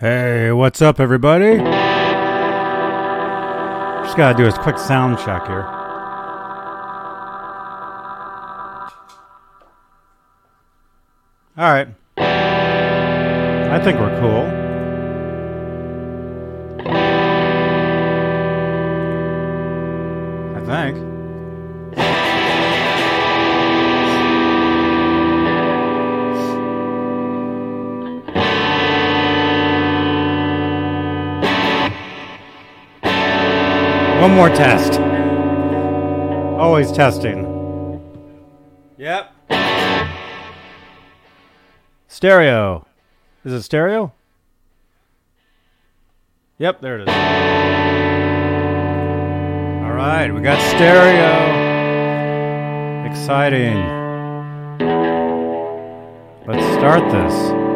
Hey, what's up, everybody? Just gotta do a quick sound check here. All right. I think we're cool. One more test. Always testing. Yep. Stereo. Is it stereo? Yep, there it is. All right, we got stereo. Exciting. Let's start this.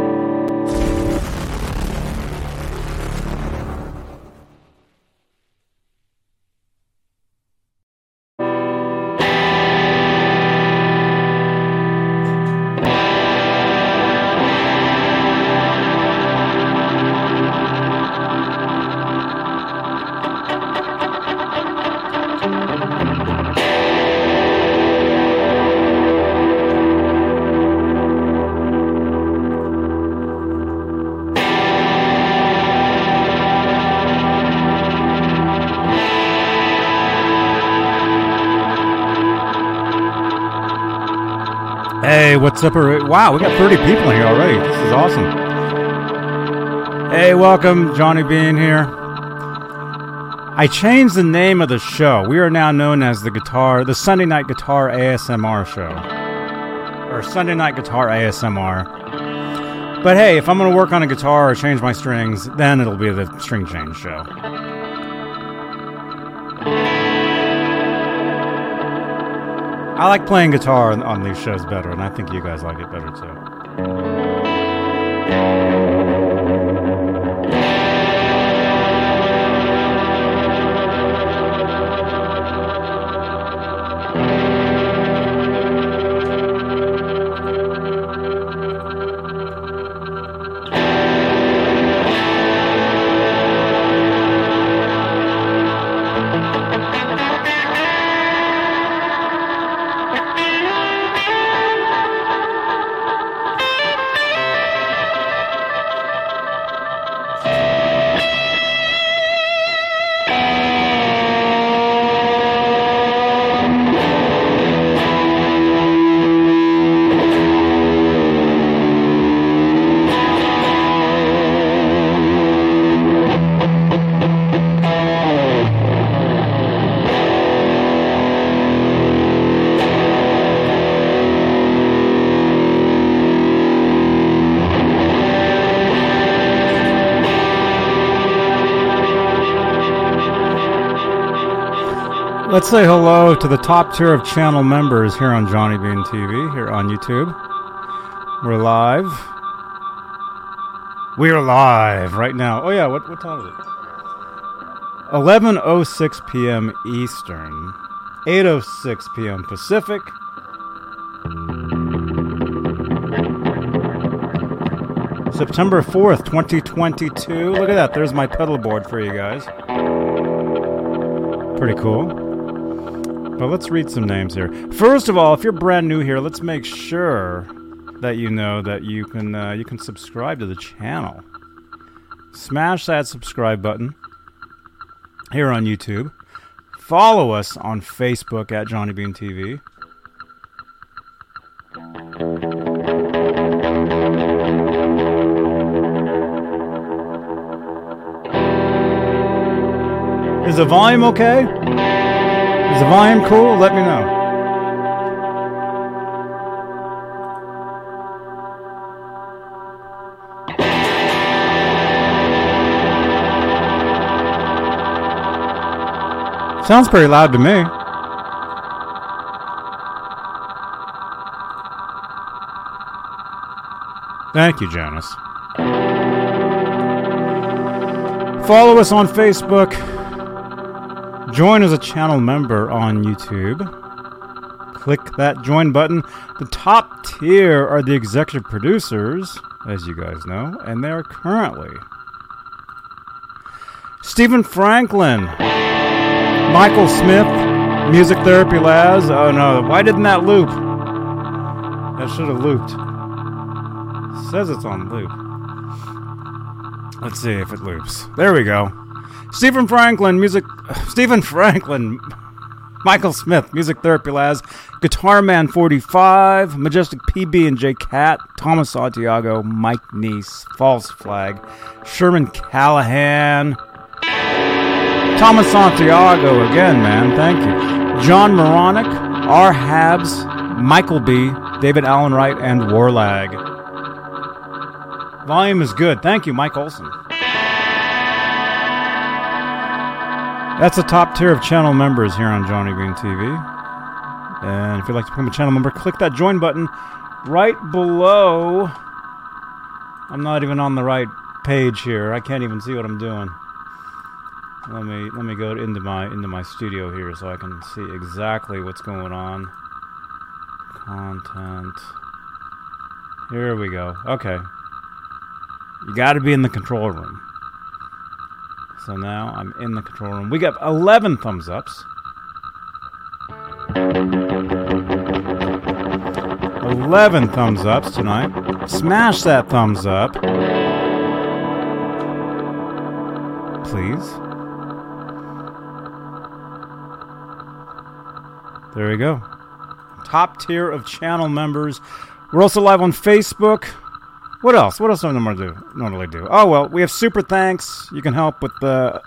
Wow, we got 30 people in here already. This is awesome. Hey, welcome. Johnny Bean here. I changed the name of the show. We are now known as the Guitar, the Sunday Night Guitar ASMR show. Or Sunday Night Guitar ASMR. But hey, if I'm going to work on a guitar or change my strings, then it'll be the String Change show. I like playing guitar on, on these shows better, and I think you guys like it better too. Let's say hello to the top tier of channel members here on Johnny Bean TV, here on YouTube. We're live. We're live right now. Oh yeah, what what time is it? 11:06 p.m. Eastern, 8:06 p.m. Pacific. September 4th, 2022. Look at that. There's my pedal board for you guys. Pretty cool. But let's read some names here. First of all, if you're brand new here, let's make sure that you know that you can uh, you can subscribe to the channel. Smash that subscribe button here on YouTube. Follow us on Facebook at Johnny Bean TV. Is the volume okay? Is the volume cool? Let me know. Sounds pretty loud to me. Thank you, Jonas. Follow us on Facebook. Join as a channel member on YouTube. Click that join button. The top tier are the executive producers, as you guys know, and they are currently Stephen Franklin, Michael Smith, Music Therapy Labs. Oh no, why didn't that loop? That should have looped. Says it's on loop. Let's see if it loops. There we go. Stephen Franklin, music. Stephen Franklin, Michael Smith, Music Therapy Labs, Guitar Man 45, Majestic PB and J Cat, Thomas Santiago, Mike Neese, False Flag, Sherman Callahan, Thomas Santiago again, man, thank you. John Moronic, R. Habs, Michael B., David Allen Wright, and Warlag. Volume is good. Thank you, Mike Olson. That's the top tier of channel members here on Johnny Bean TV. And if you'd like to become a channel member, click that join button right below. I'm not even on the right page here. I can't even see what I'm doing. Let me let me go into my into my studio here so I can see exactly what's going on. Content. Here we go. Okay. You got to be in the control room. So now I'm in the control room. We got 11 thumbs ups. 11 thumbs ups tonight. Smash that thumbs up. Please. There we go. Top tier of channel members. We're also live on Facebook. What else? What else do I normally do? Normally do? Oh well, we have super thanks. You can help with the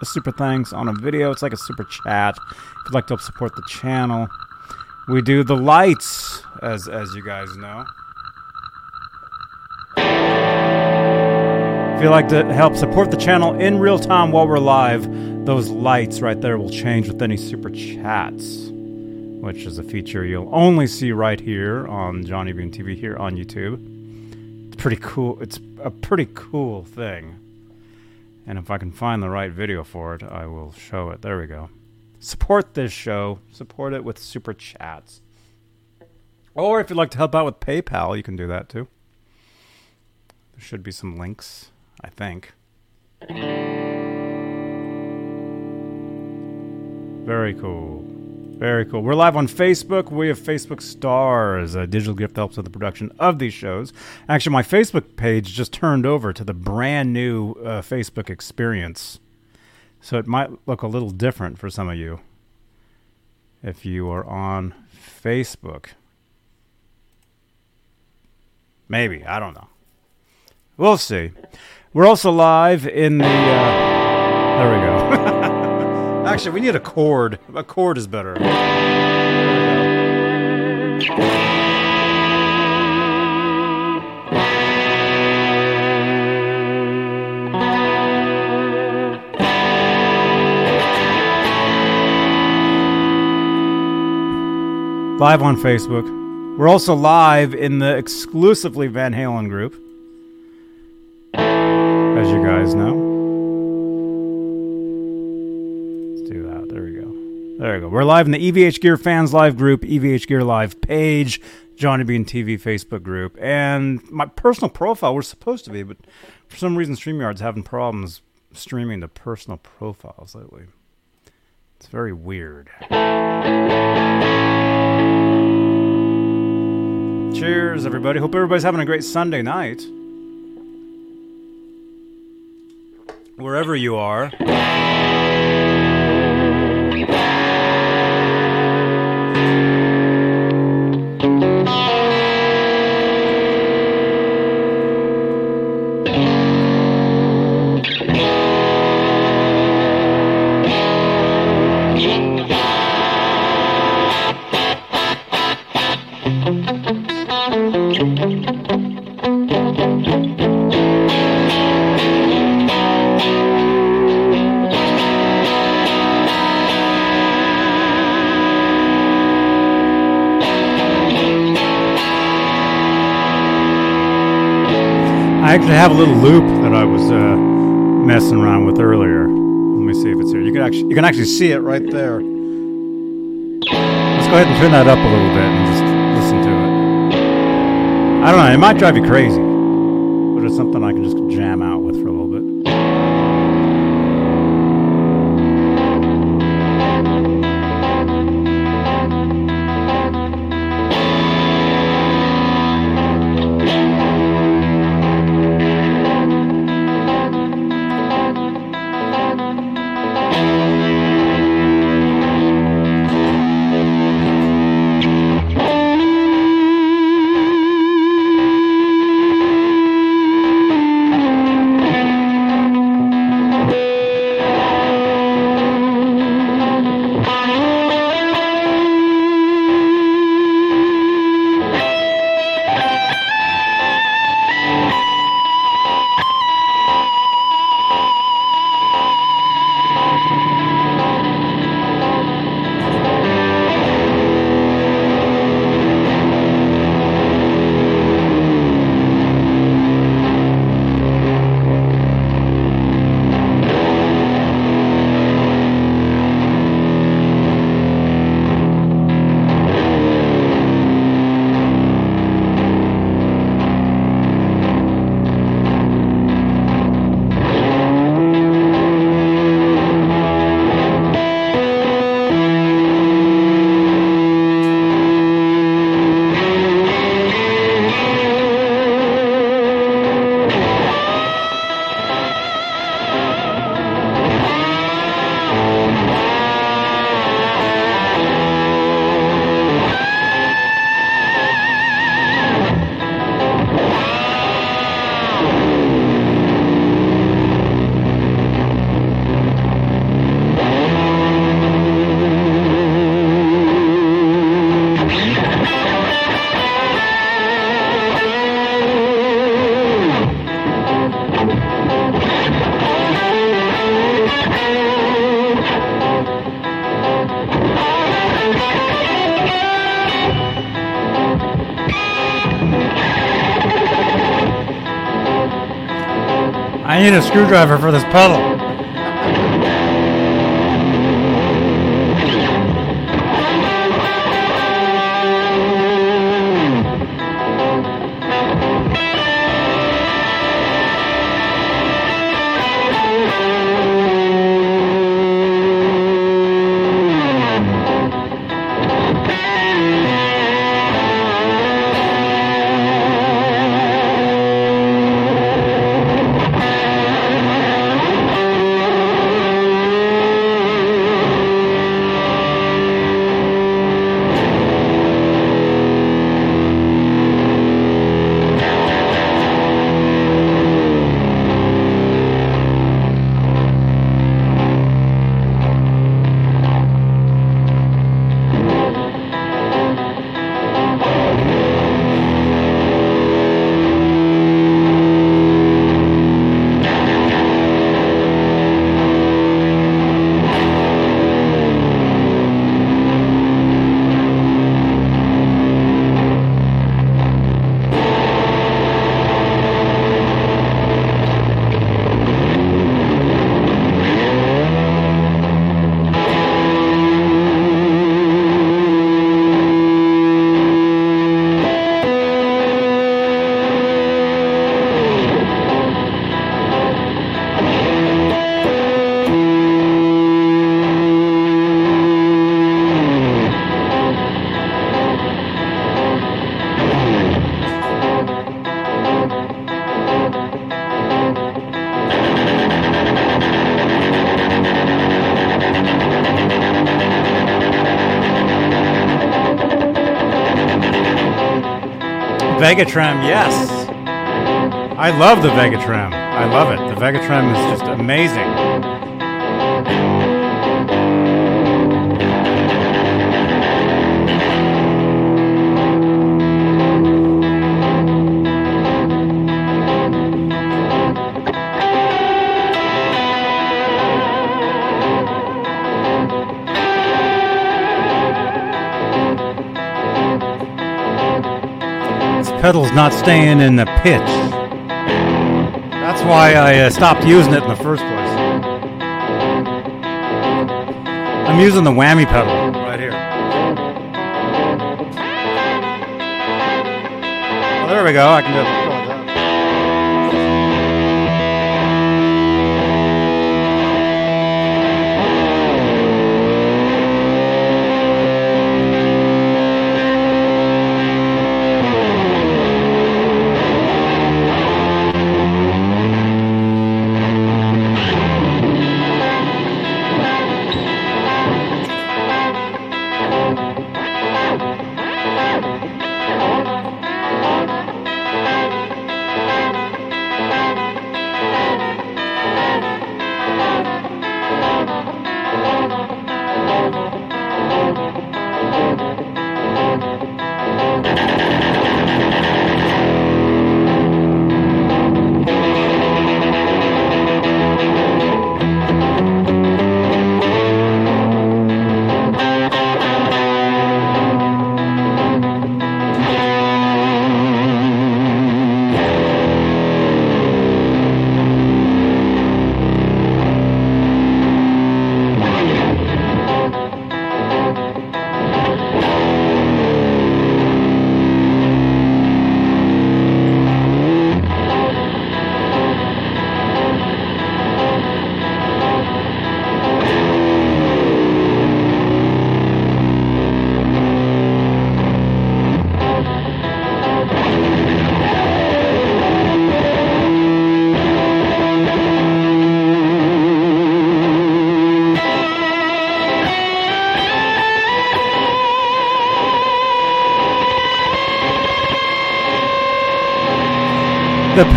a super thanks on a video. It's like a super chat. If you'd like to help support the channel, we do the lights, as as you guys know. If you'd like to help support the channel in real time while we're live, those lights right there will change with any super chats, which is a feature you'll only see right here on Johnny Bean TV here on YouTube pretty cool. It's a pretty cool thing. And if I can find the right video for it, I will show it. There we go. Support this show. Support it with super chats. Or if you'd like to help out with PayPal, you can do that too. There should be some links, I think. Very cool. Very cool. We're live on Facebook. We have Facebook Stars, a digital gift helps with the production of these shows. Actually, my Facebook page just turned over to the brand new uh, Facebook experience. So it might look a little different for some of you if you are on Facebook. Maybe. I don't know. We'll see. We're also live in the. Uh, there we go. Actually, we need a chord. A chord is better. Live on Facebook. We're also live in the exclusively Van Halen group, as you guys know. There you go. We're live in the EVH Gear Fans Live group, EVH Gear Live page, Johnny Bean TV Facebook group, and my personal profile. We're supposed to be, but for some reason, StreamYard's having problems streaming the personal profiles lately. It's very weird. Cheers, everybody. Hope everybody's having a great Sunday night. Wherever you are. I actually have a little loop that I was uh, messing around with earlier. Let me see if it's here. You can actually you can actually see it right there. Let's go ahead and turn that up a little bit and just. I don't know. It might drive you crazy, but it's something I can just jam out with for screwdriver for this pedal. Vegatram, yes. I love the Vegatram. I love it. The Vegatram is just amazing. Pedal's not staying in the pitch. That's why I uh, stopped using it in the first place. I'm using the whammy pedal right here. There we go. I can do it.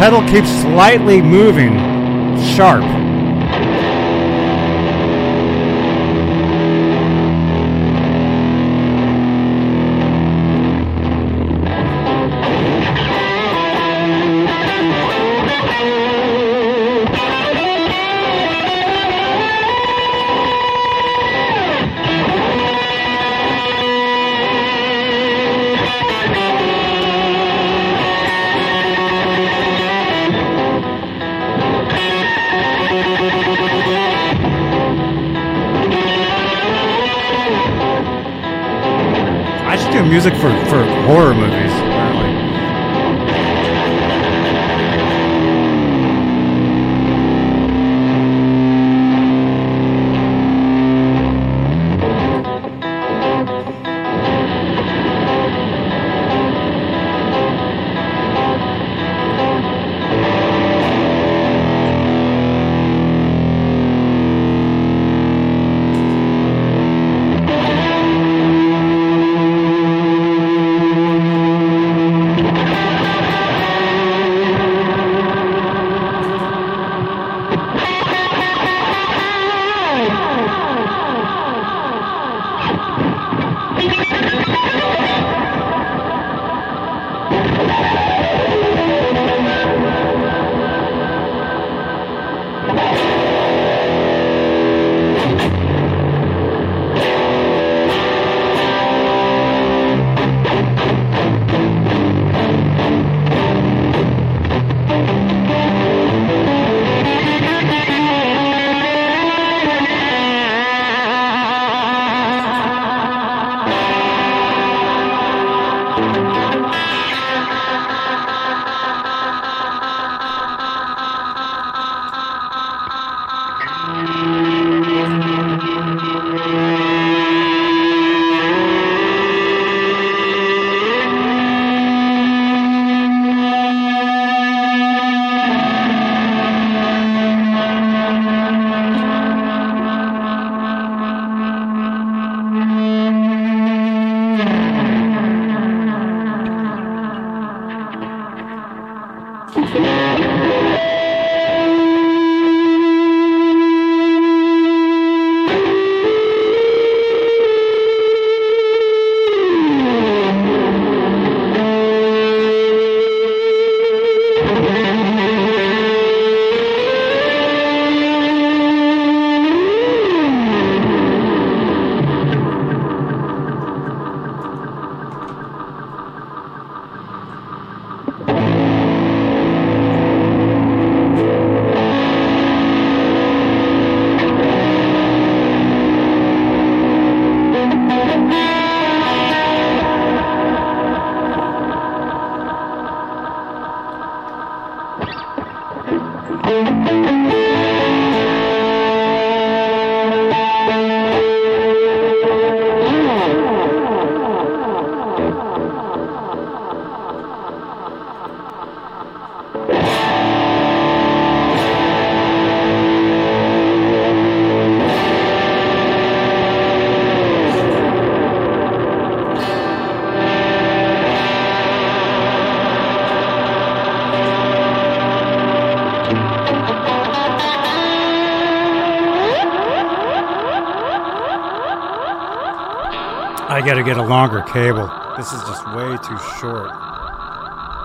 Pedal keeps slightly moving sharp. Get a longer cable. This is just way too short.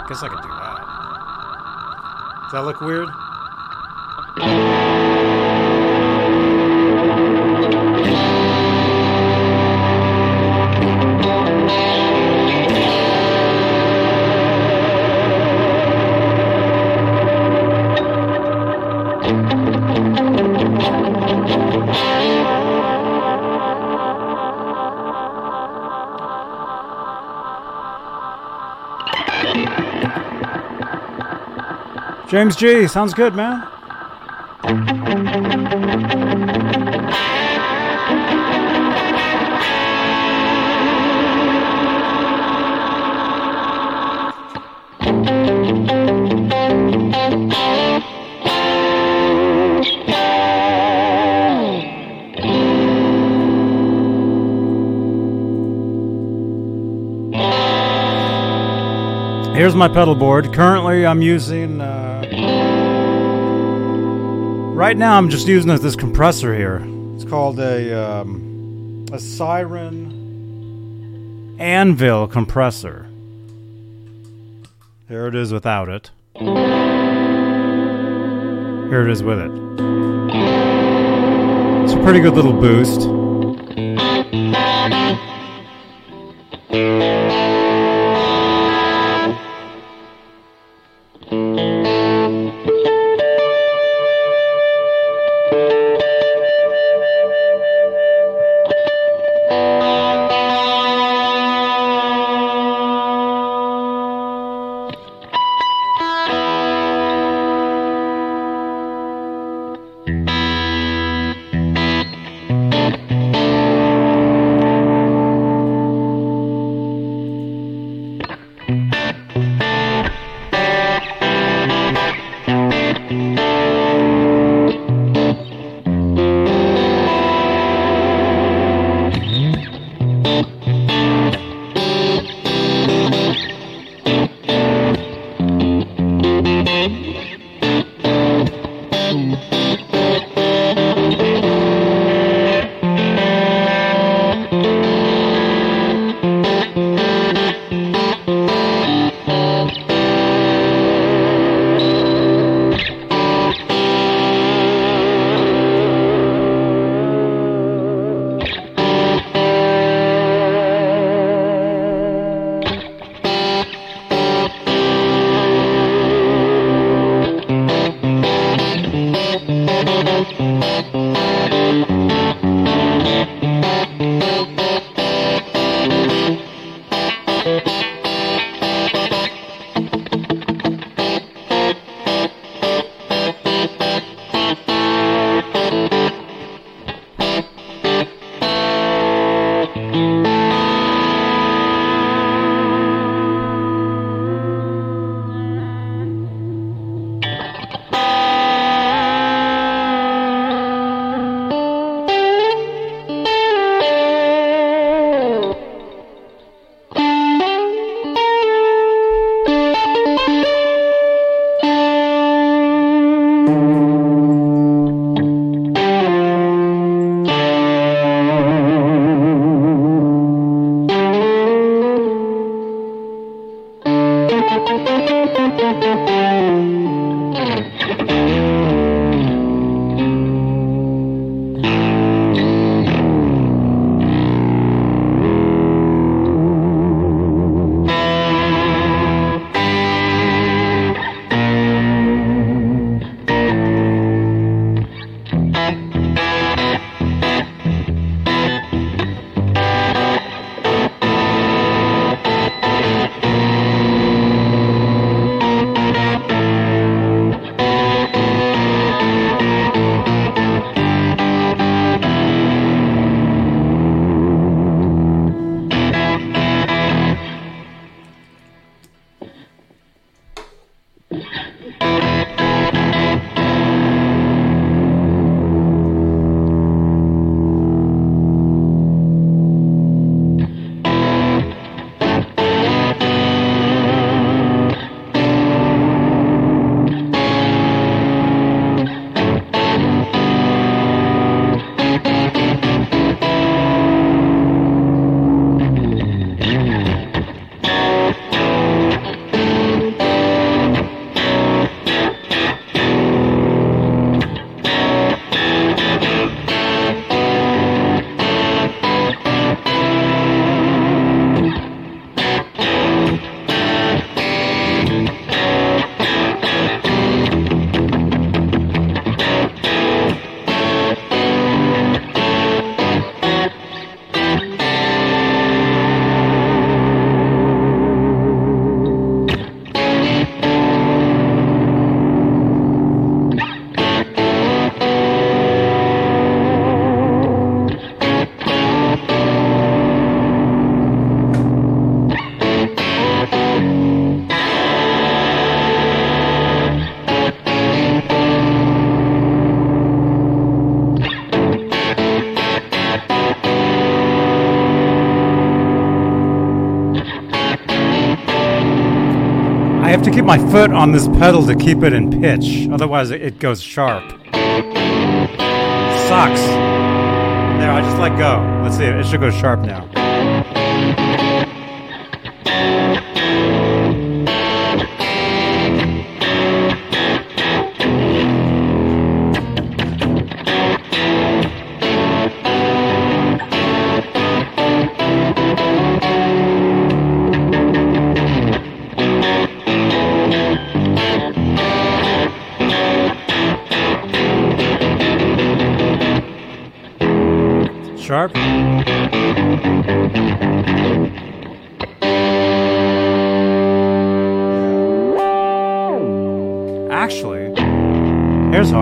Guess I could do that. Does that look weird? James G, sounds good, man. Here's my pedal board. Currently, I'm using. Uh, right now, I'm just using this compressor here. It's called a um, a Siren Anvil compressor. Here it is without it. Here it is with it. It's a pretty good little boost. I have to keep my foot on this pedal to keep it in pitch, otherwise it- goes sharp. Sucks. There, I just let go. Let's see, it should go sharp now.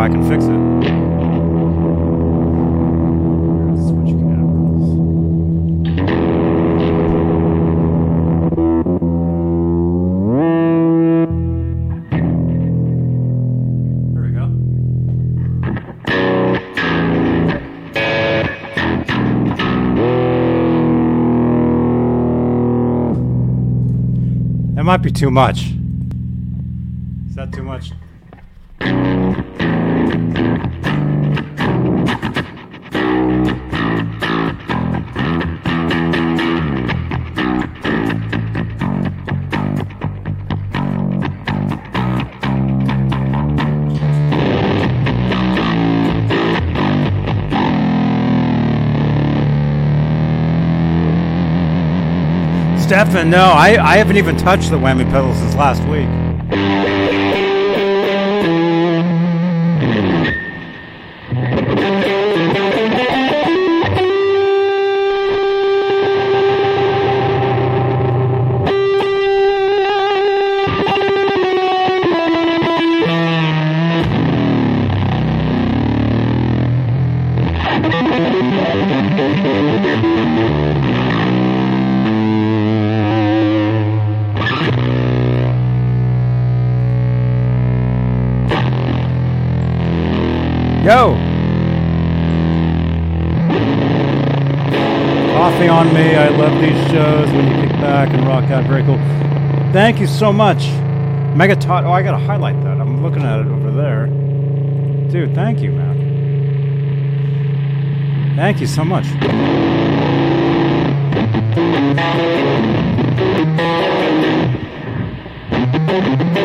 I can fix it. That might be too much. Stefan, no, I, I haven't even touched the whammy pedal since last week. Rock out. Very cool. Thank you so much. Megatot. Oh, I gotta highlight that. I'm looking at it over there. Dude, thank you, man. Thank you so much. You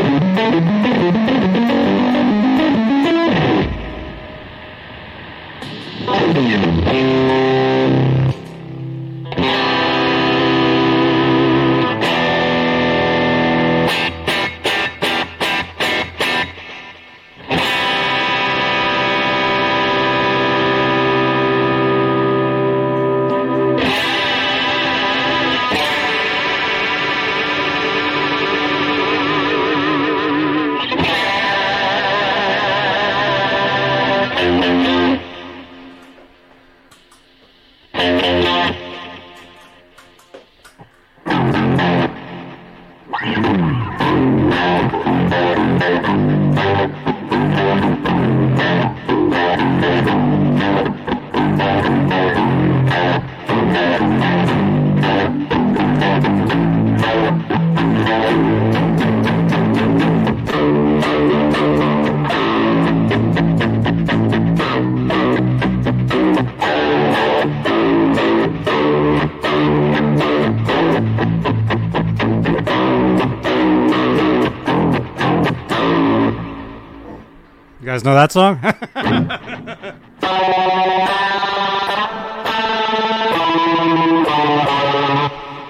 guys know that song?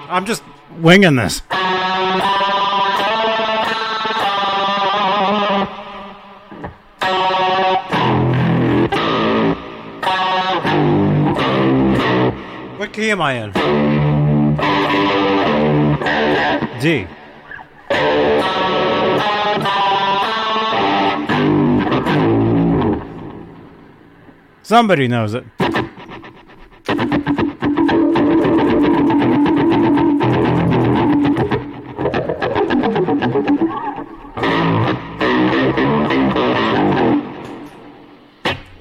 I'm just winging this. What key am I in? D. Somebody knows it.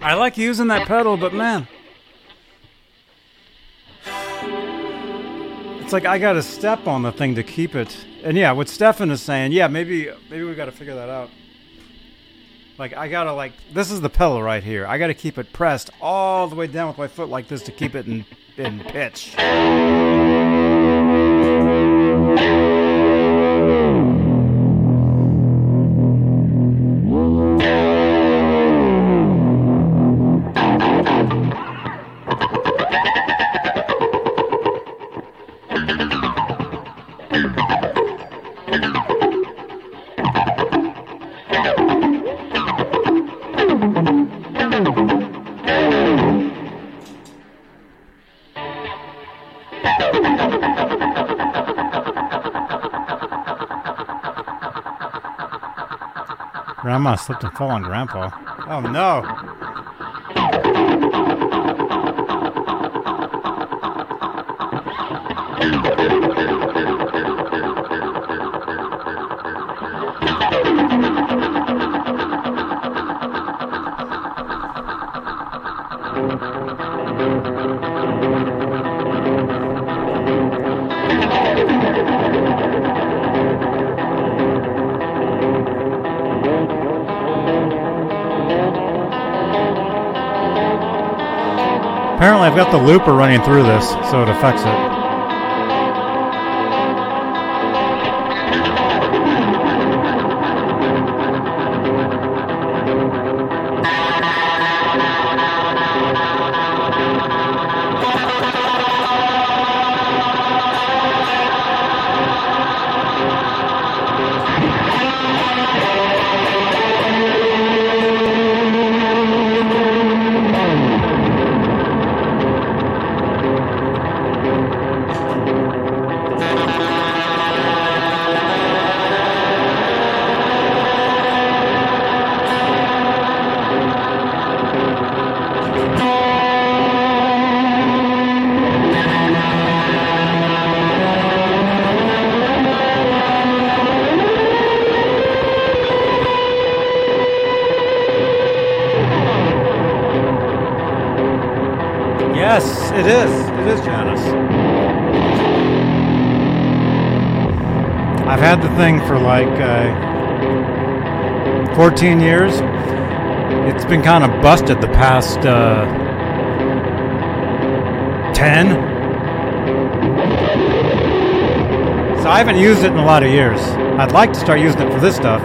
I like using that pedal, but man. It's like I gotta step on the thing to keep it And yeah, what Stefan is saying, yeah, maybe maybe we got to figure that out. Like I gotta like this is the pedal right here. I gotta keep it pressed all the way down with my foot like this to keep it in in pitch. Slipped and fell on Grandpa. Oh no! Got the looper running through this, so it affects it. For like uh, 14 years. It's been kind of busted the past uh, 10. So I haven't used it in a lot of years. I'd like to start using it for this stuff.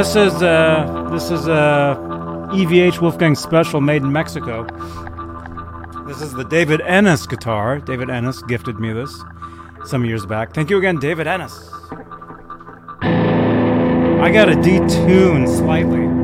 This is uh, this is a EVH Wolfgang Special made in Mexico. This is the David Ennis guitar. David Ennis gifted me this some years back. Thank you again, David Ennis. I got to detune slightly.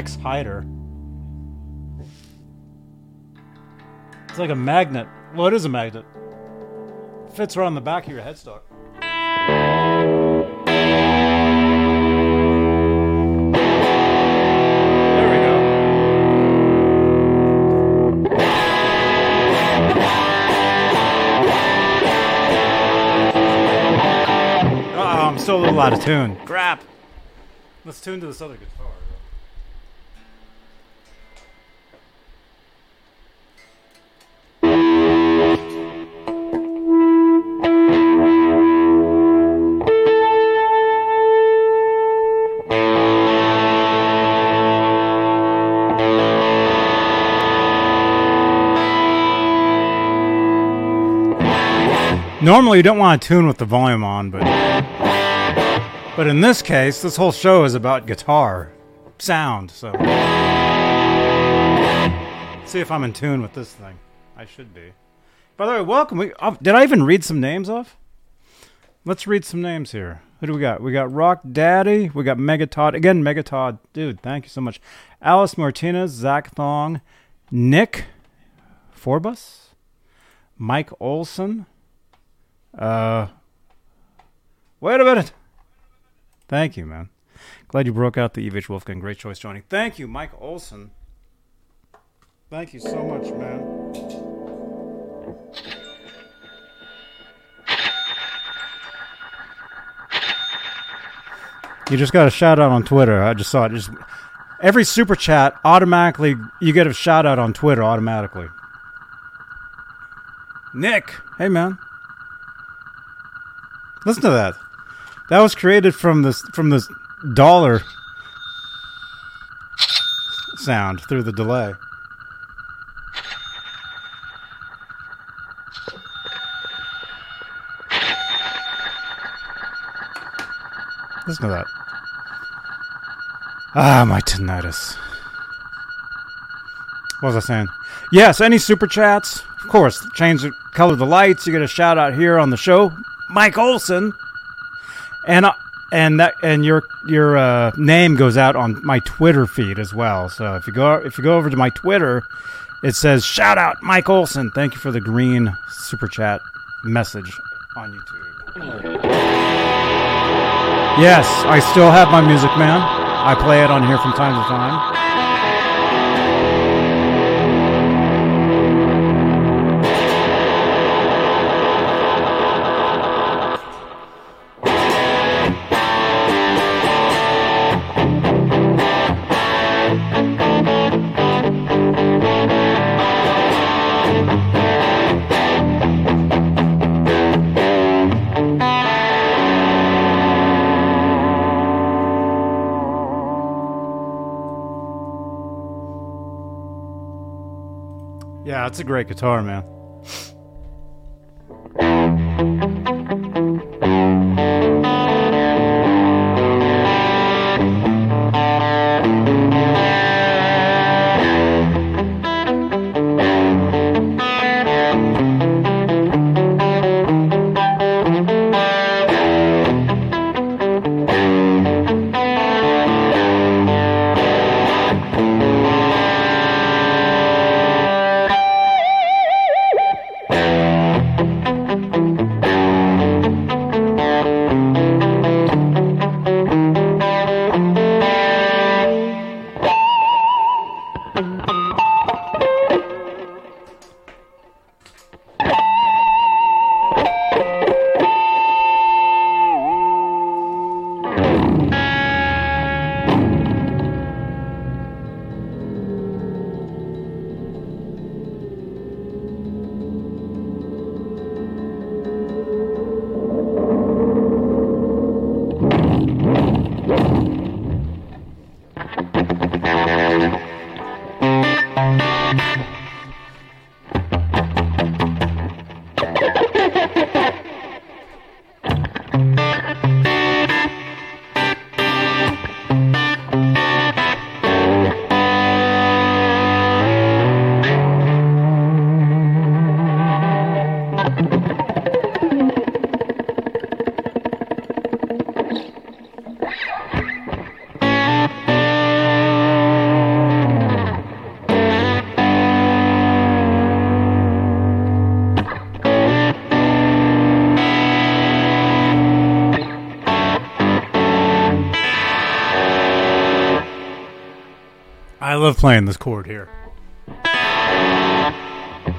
Hex Hider. It's like a magnet. Well, it is a magnet. Fits right the back of your headstock. There we go. I'm still a little out of tune. Crap. Let's tune to this other guitar. Normally, you don't want to tune with the volume on, but but in this case, this whole show is about guitar sound. So, see if I'm in tune with this thing. I should be. By the way, welcome. We, oh, did I even read some names off? Let's read some names here. Who do we got? We got Rock Daddy. We got Megatod. Again, Megatod. Dude, thank you so much. Alice Martinez, Zach Thong, Nick Forbus, Mike Olson. Uh, wait a minute. Thank you, man. Glad you broke out the EVH Wolfgang. Great choice, Johnny. Thank you, Mike Olson. Thank you so much, man. You just got a shout out on Twitter. I just saw it. Just every super chat automatically you get a shout out on Twitter automatically. Nick, hey man. Listen to that. That was created from this from this dollar sound through the delay. Listen to that. Ah, my tinnitus. What was I saying? Yes, any super chats, of course. Change the color of the lights. You get a shout out here on the show, Mike Olson, and uh, and that and your your uh, name goes out on my Twitter feed as well. So if you go if you go over to my Twitter, it says shout out Mike Olson. Thank you for the green super chat message on YouTube. Yes, I still have my Music Man. I play it on here from time to time. It's a great guitar, man. Love playing this chord here.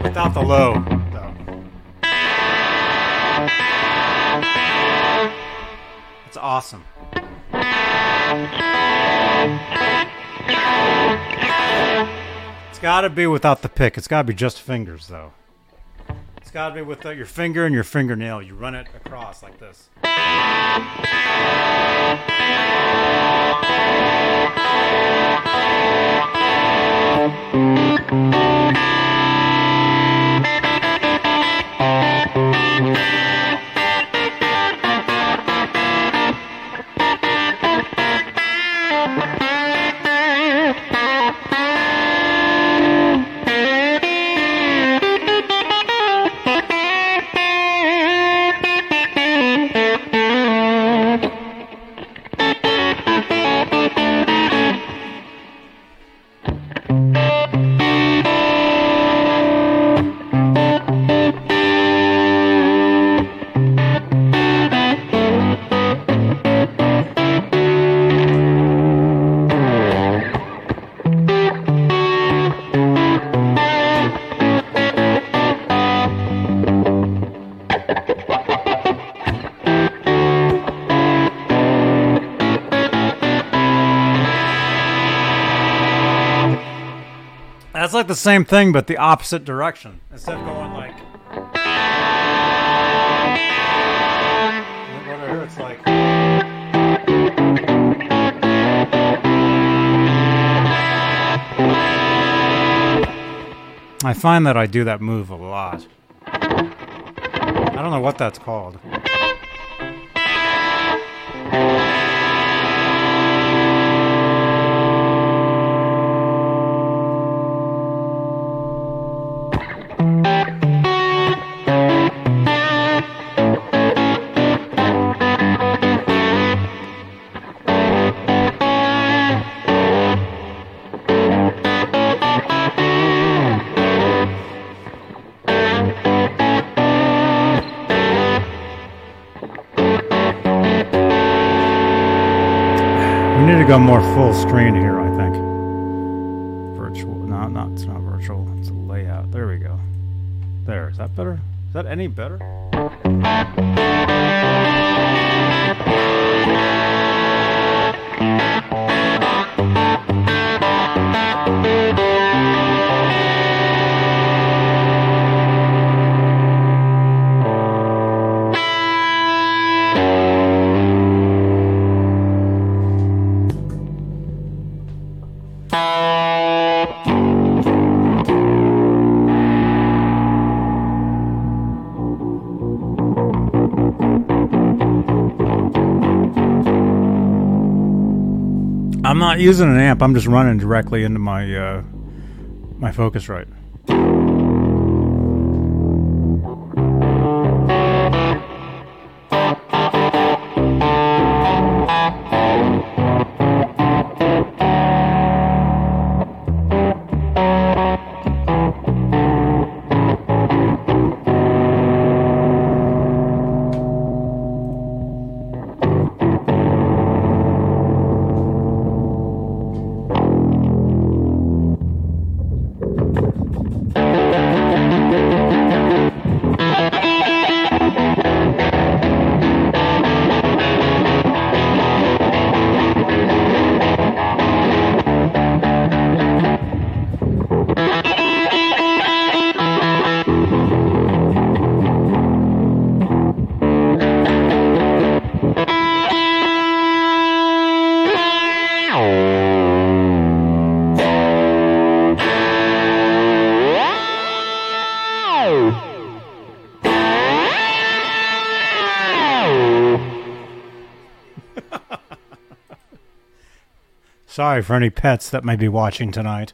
Without the low, though. It's awesome. It's got to be without the pick. It's got to be just fingers, though. It's got to be with your finger and your fingernail. You run it across like this. That's like the same thing, but the opposite direction. Instead of going like. Like. I find that I do that move a lot. I don't know what that's called. Go more full screen here, I think. Virtual. No, not, it's not virtual. It's a layout. There we go. There. Is that better? Is that any better? Not using an amp. I'm just running directly into my uh, my Focusrite. Sorry for any pets that may be watching tonight.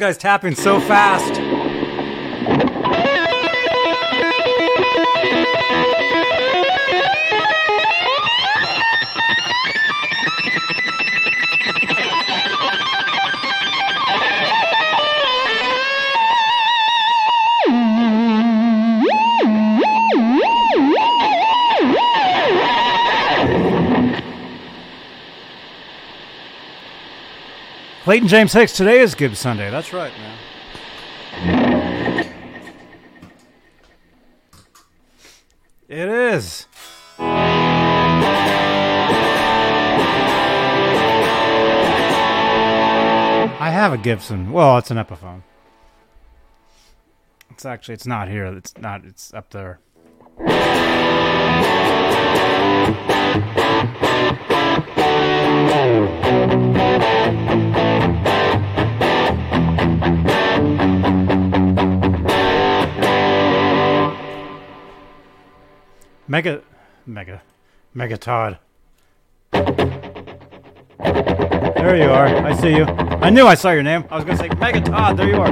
Guy's tapping so fast. Clayton James Hicks, today is Gibbs Sunday. That's right, man. It is. I have a Gibson. Well, it's an Epiphone. It's actually it's not here. It's not. It's up there. Mega, Mega, Mega Todd. There you are. I see you. I knew I saw your name. I was to say Mega Todd. There you are.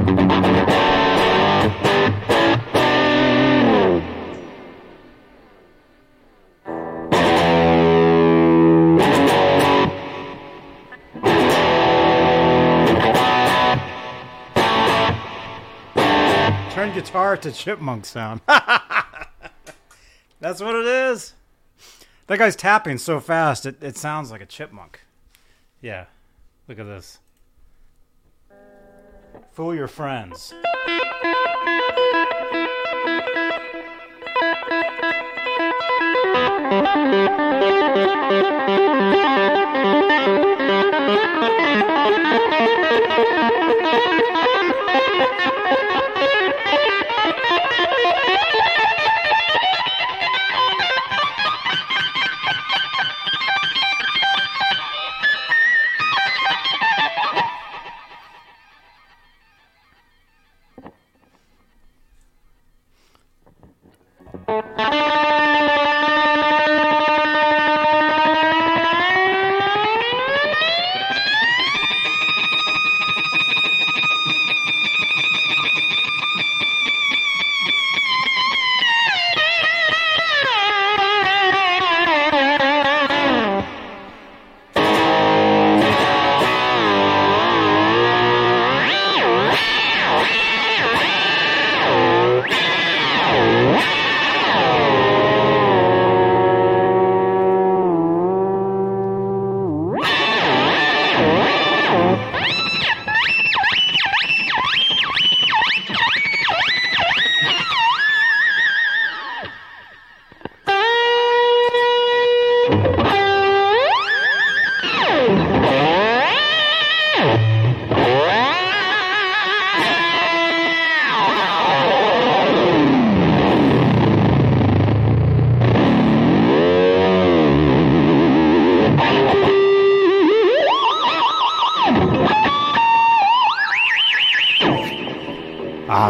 Guitar to chipmunk sound. That's what it is. That guy's tapping so fast, it, it sounds like a chipmunk. Yeah. Look at this. Fool your friends.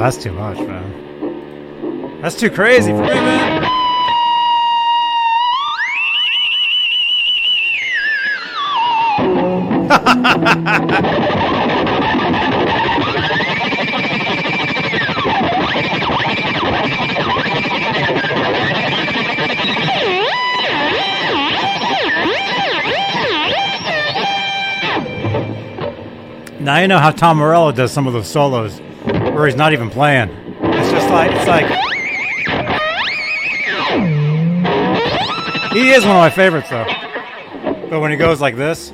that's too much, man. That's too crazy for me, man. Now you know how Tom Morello does some of those solos where he's not even playing. It's just like it's like he is one of my favorites though. But when he goes like this,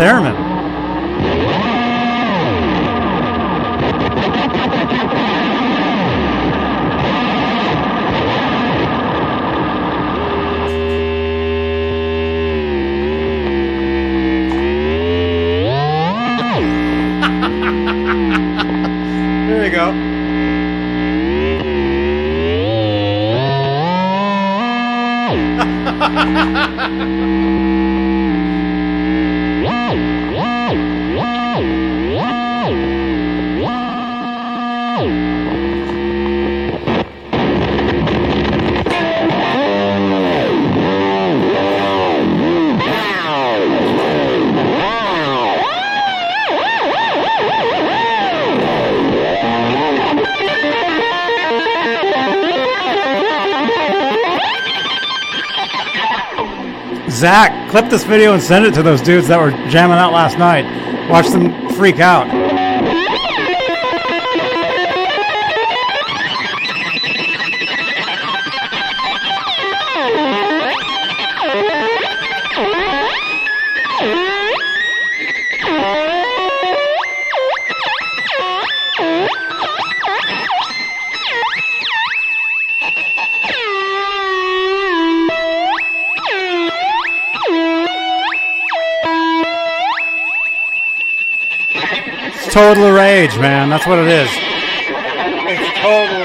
a Zach, clip this video and send it to those dudes that were jamming out last night. Watch them freak out. Rage, man. That's what it is. It's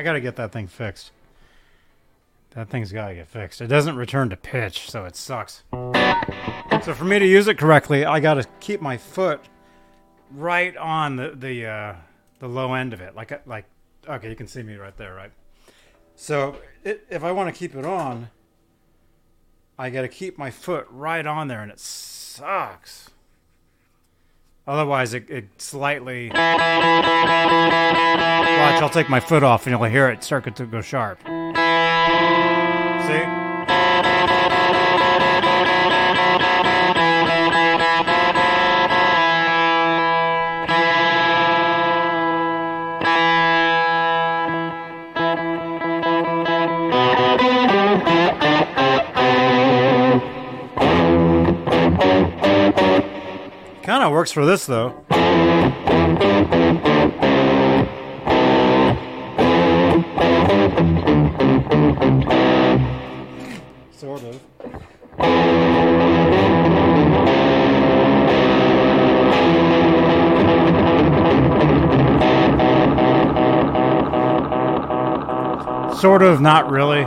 I got to get that thing fixed. That thing's got to get fixed. It doesn't return to pitch, so it sucks. So for me to use it correctly, I got to keep my foot right on the the uh, the low end of it, like like okay, you can see me right there, right? So it, if I want to keep it on, I got to keep my foot right on there, and it sucks. Otherwise, it, it slightly. Watch, I'll take my foot off, and you'll hear it start to go sharp. Kind of works for this though. Sort of. Sort of, not really.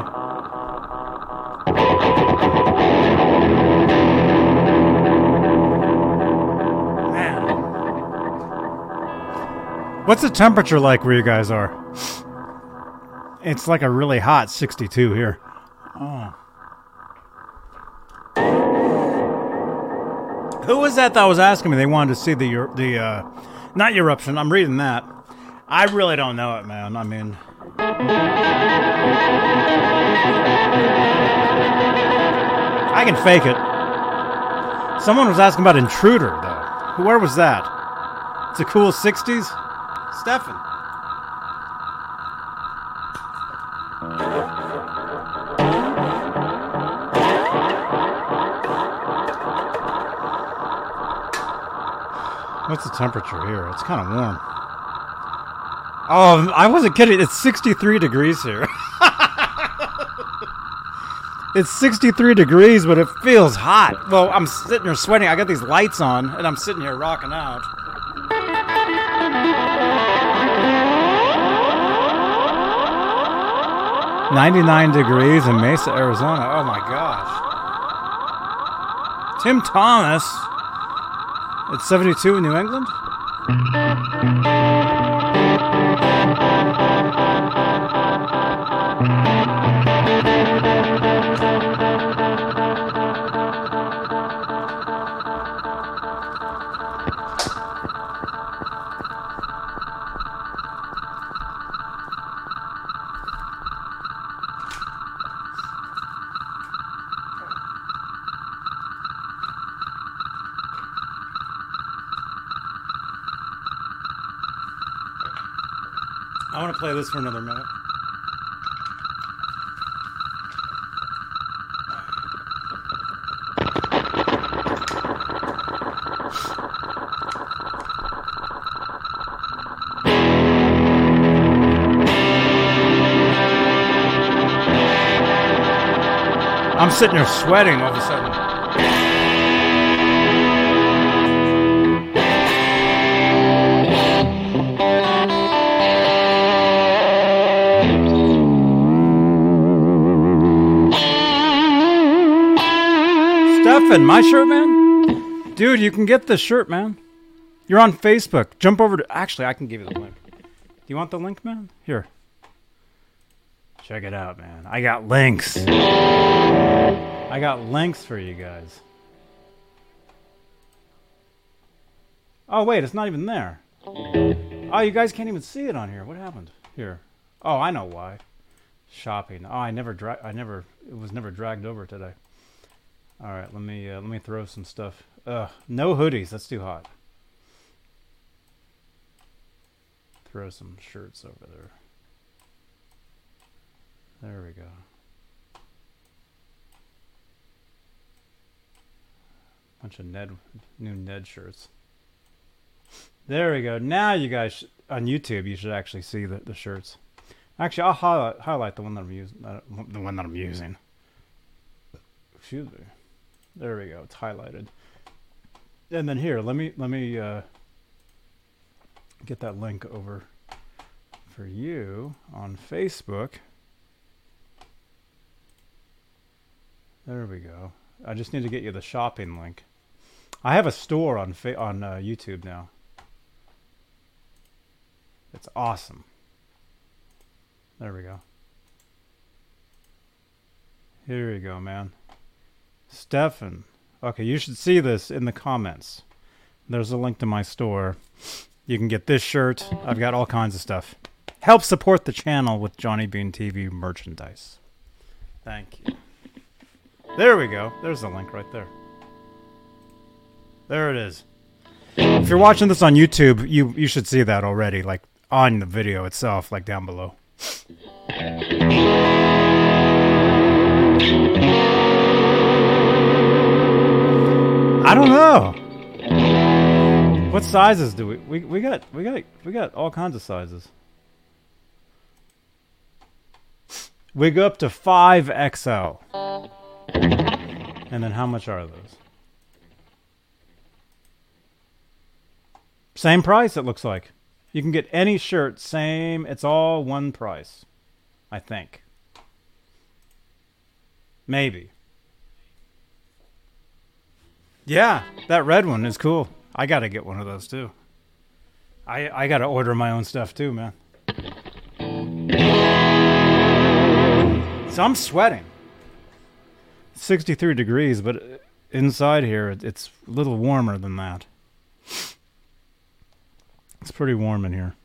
What's the temperature like where you guys are? It's like a really hot 62 here. Oh. Who was that that was asking me? They wanted to see the the uh, not eruption. I'm reading that. I really don't know it, man. I mean, I can fake it. Someone was asking about Intruder, though. Where was that? It's a cool 60s? Stefan. What's the temperature here? It's kind of warm. Oh, I wasn't kidding. It's 63 degrees here. it's 63 degrees, but it feels hot. Well, I'm sitting here sweating. I got these lights on, and I'm sitting here rocking out. Ninety-nine degrees in Mesa, Arizona. Oh my gosh! Tim Thomas. It's seventy-two in New England. This for another minute. I'm sitting here sweating all of a sudden. Stefan, my shirt, man? Dude, you can get this shirt, man. You're on Facebook. Jump over to. Actually, I can give you the link. Do you want the link, man? Here. Check it out, man. I got links. I got links for you guys. Oh, wait, it's not even there. Oh, you guys can't even see it on here. What happened? Here. Oh, I know why. Shopping. Oh, I never dra- I never it was never dragged over today. All right, let me uh, let me throw some stuff. Ugh, no hoodies. That's too hot. Throw some shirts over there. There we go. Bunch of Ned new Ned shirts. There we go. Now you guys sh- on YouTube, you should actually see the, the shirts. Actually, I'll highlight highlight the one that I'm using. Uh, the one that I'm using. Excuse me. There we go. It's highlighted. And then here, let me let me uh, get that link over for you on Facebook. There we go. I just need to get you the shopping link. I have a store on fa- on uh, YouTube now. It's awesome. There we go. Here we go, man. Stefan. Okay, you should see this in the comments. There's a link to my store. You can get this shirt. I've got all kinds of stuff. Help support the channel with Johnny Bean TV merchandise. Thank you. There we go. There's the link right there. There it is. If you're watching this on YouTube, you you should see that already, like on the video itself, like down below. I don't know. What sizes do we we we got we got we got all kinds of sizes. We go up to 5XL. And then how much are those? Same price, it looks like. You can get any shirt, same. It's all one price, I think. Maybe. Yeah, that red one is cool. I got to get one of those too. I I got to order my own stuff too, man. So I'm sweating. 63 degrees, but inside here it's a little warmer than that. It's pretty warm in here.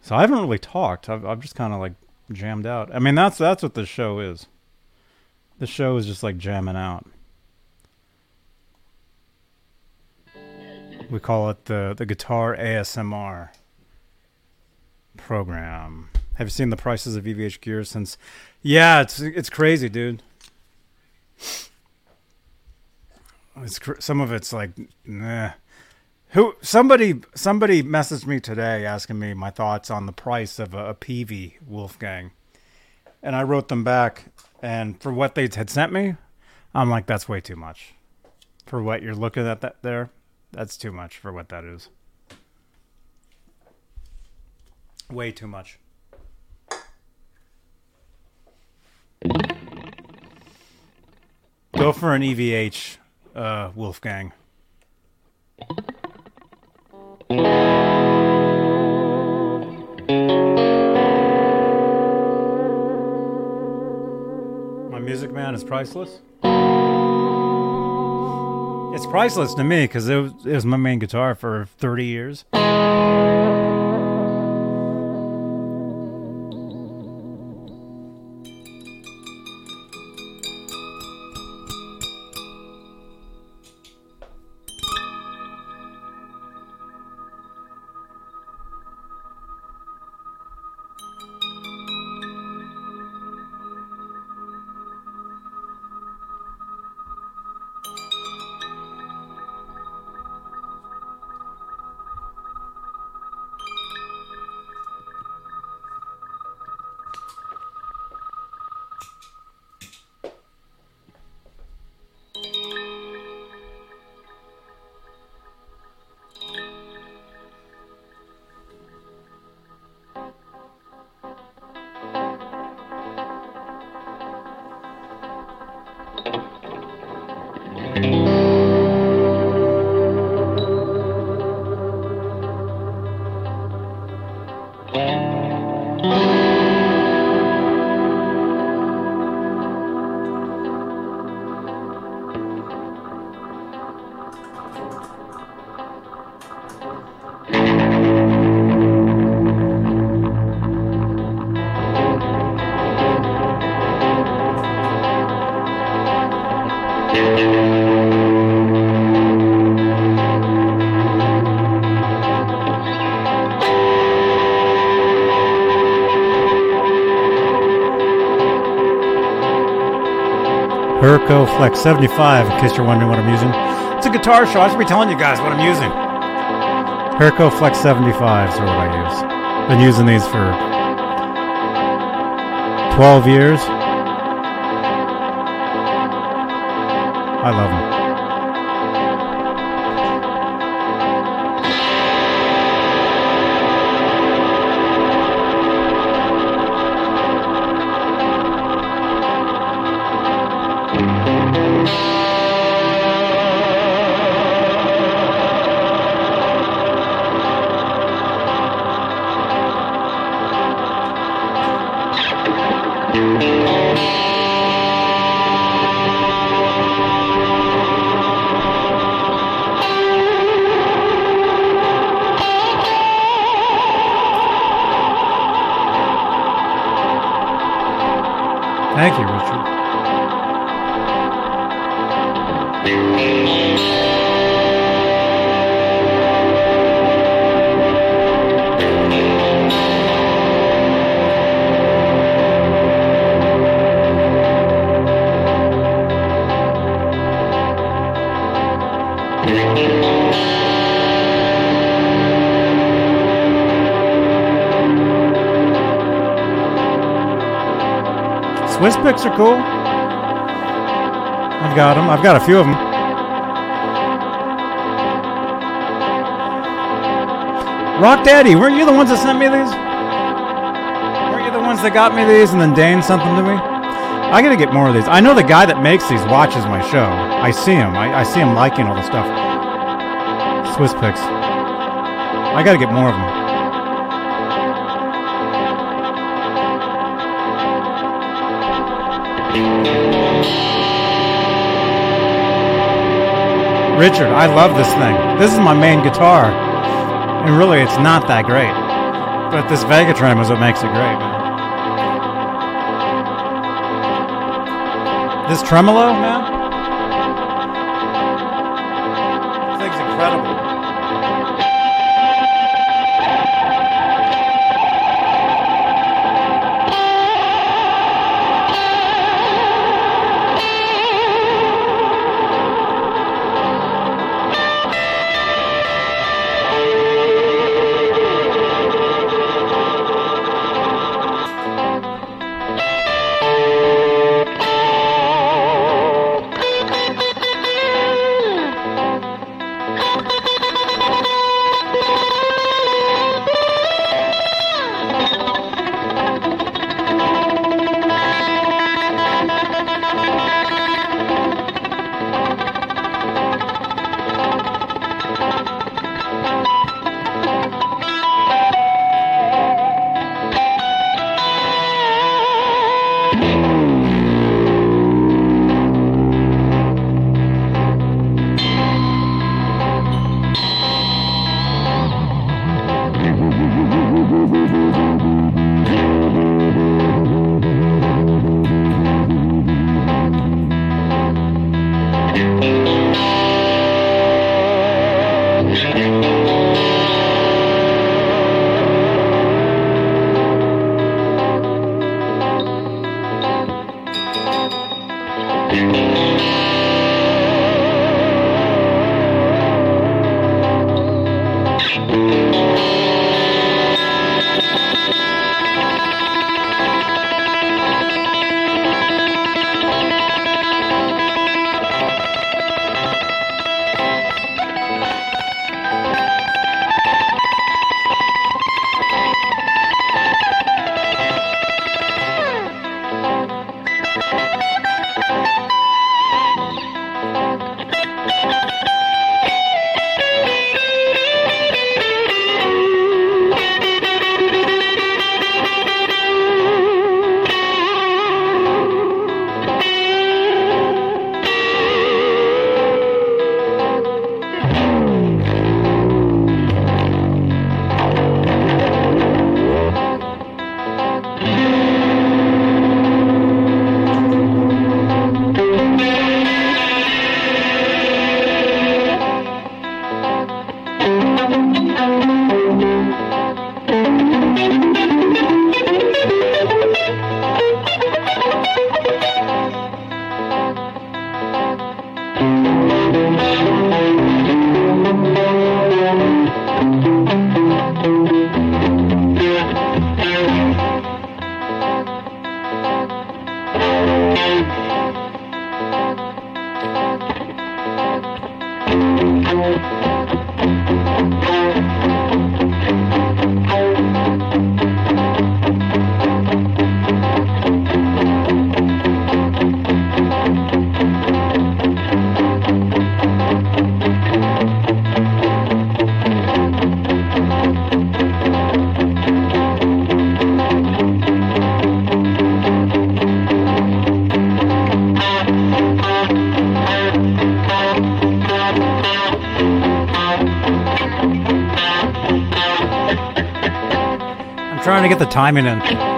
So I haven't really talked. I've, I've just kind of like jammed out. I mean, that's that's what the show is. The show is just like jamming out. We call it the the guitar ASMR program. Have you seen the prices of EVH gear since? Yeah, it's it's crazy, dude. It's cr- some of it's like, nah. Who somebody somebody messaged me today asking me my thoughts on the price of a, a PV Wolfgang, and I wrote them back. And for what they had sent me, I'm like, that's way too much. For what you're looking at that there, that's too much for what that is. Way too much. Go for an EVH, uh, Wolfgang. My Music Man is priceless. It's priceless to me because it was, it was my main guitar for 30 years. Herco Flex 75, in case you're wondering what I'm using. It's a guitar show. I should be telling you guys what I'm using. Herco Flex 75s are what I use. Been using these for 12 years. I love them. Swiss picks are cool. I've got them. I've got a few of them. Rock Daddy, weren't you the ones that sent me these? Weren't you the ones that got me these and then Dane sent them to me? I gotta get more of these. I know the guy that makes these watches my show. I see him. I, I see him liking all the stuff. Swiss picks. I gotta get more of them. Richard, I love this thing. This is my main guitar. And really, it's not that great. But this VegaTrem is what makes it great. This tremolo, man? Timing in.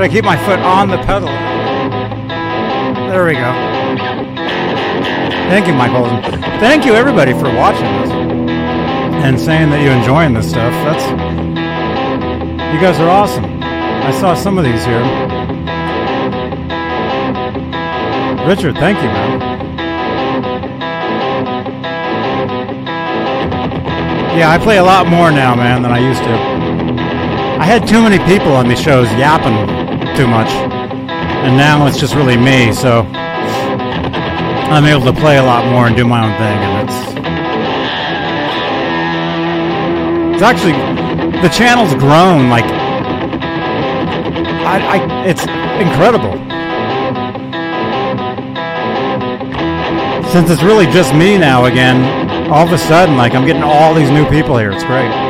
Gotta keep my foot on the pedal. There we go. Thank you, Mike Holden. Thank you, everybody, for watching this and saying that you're enjoying this stuff. That's you guys are awesome. I saw some of these here. Richard, thank you, man. Yeah, I play a lot more now, man, than I used to. I had too many people on these shows yapping too much, and now it's just really me. So I'm able to play a lot more and do my own thing, and it's it's actually the channel's grown like I, I it's incredible. Since it's really just me now again, all of a sudden, like I'm getting all these new people here. It's great.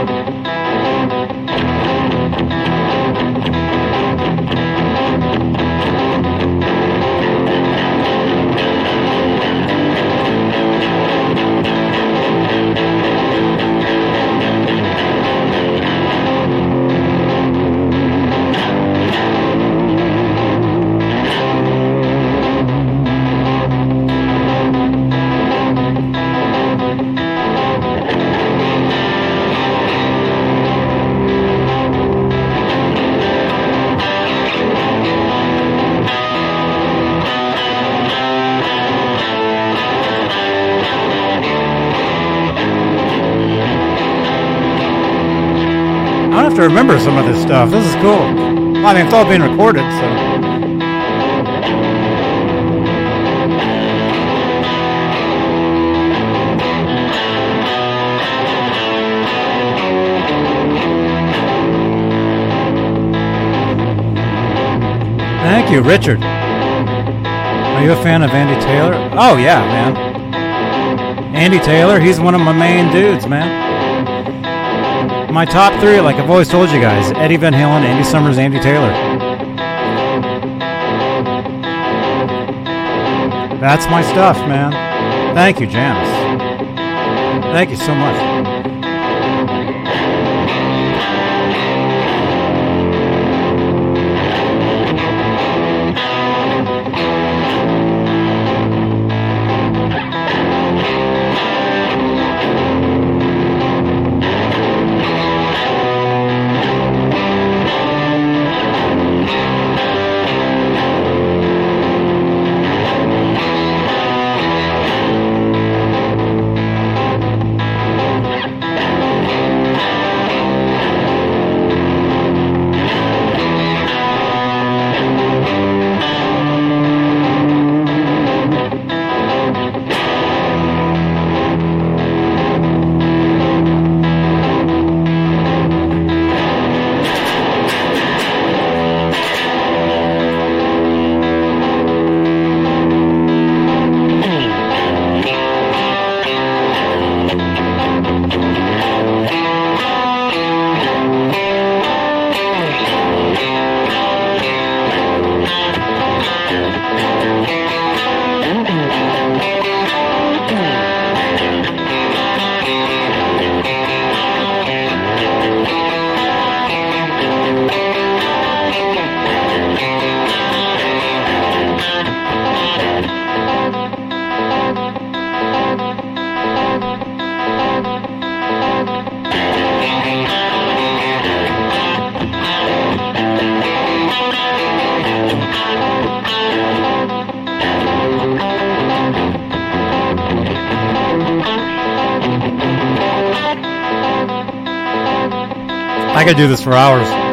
Remember some of this stuff. This is cool. I mean, it's all being recorded, so. Thank you, Richard. Are you a fan of Andy Taylor? Oh, yeah, man. Andy Taylor, he's one of my main dudes, man. My top three, like I've always told you guys Eddie Van Halen, Andy Summers, Andy Taylor. That's my stuff, man. Thank you, Janice. Thank you so much. I could do this for hours.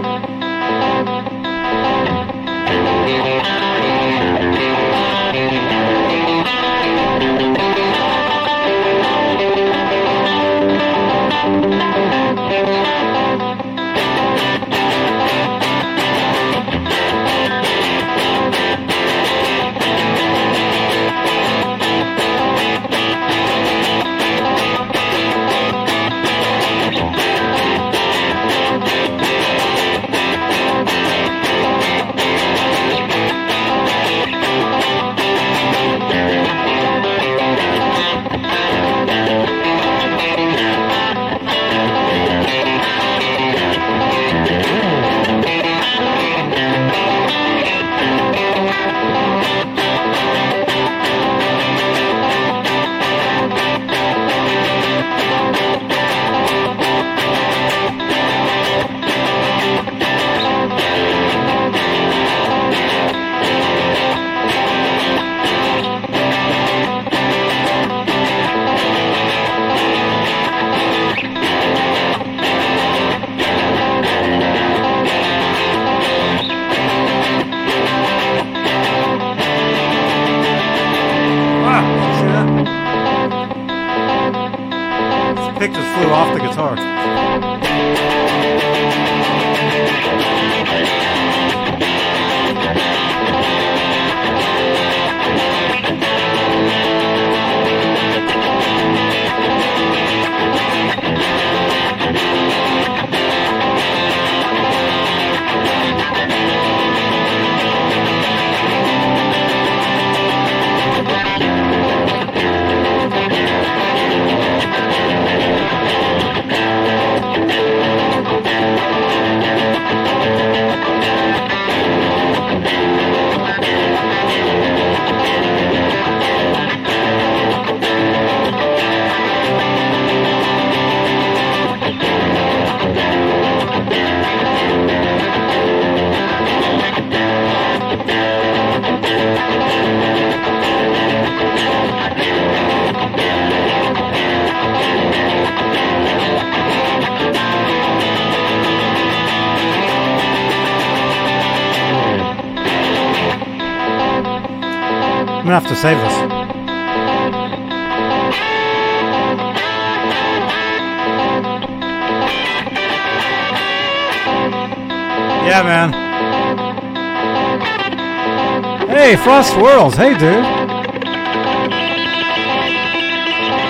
Gonna have to save this. Yeah, man. Hey, Frost Swirls. Hey, dude.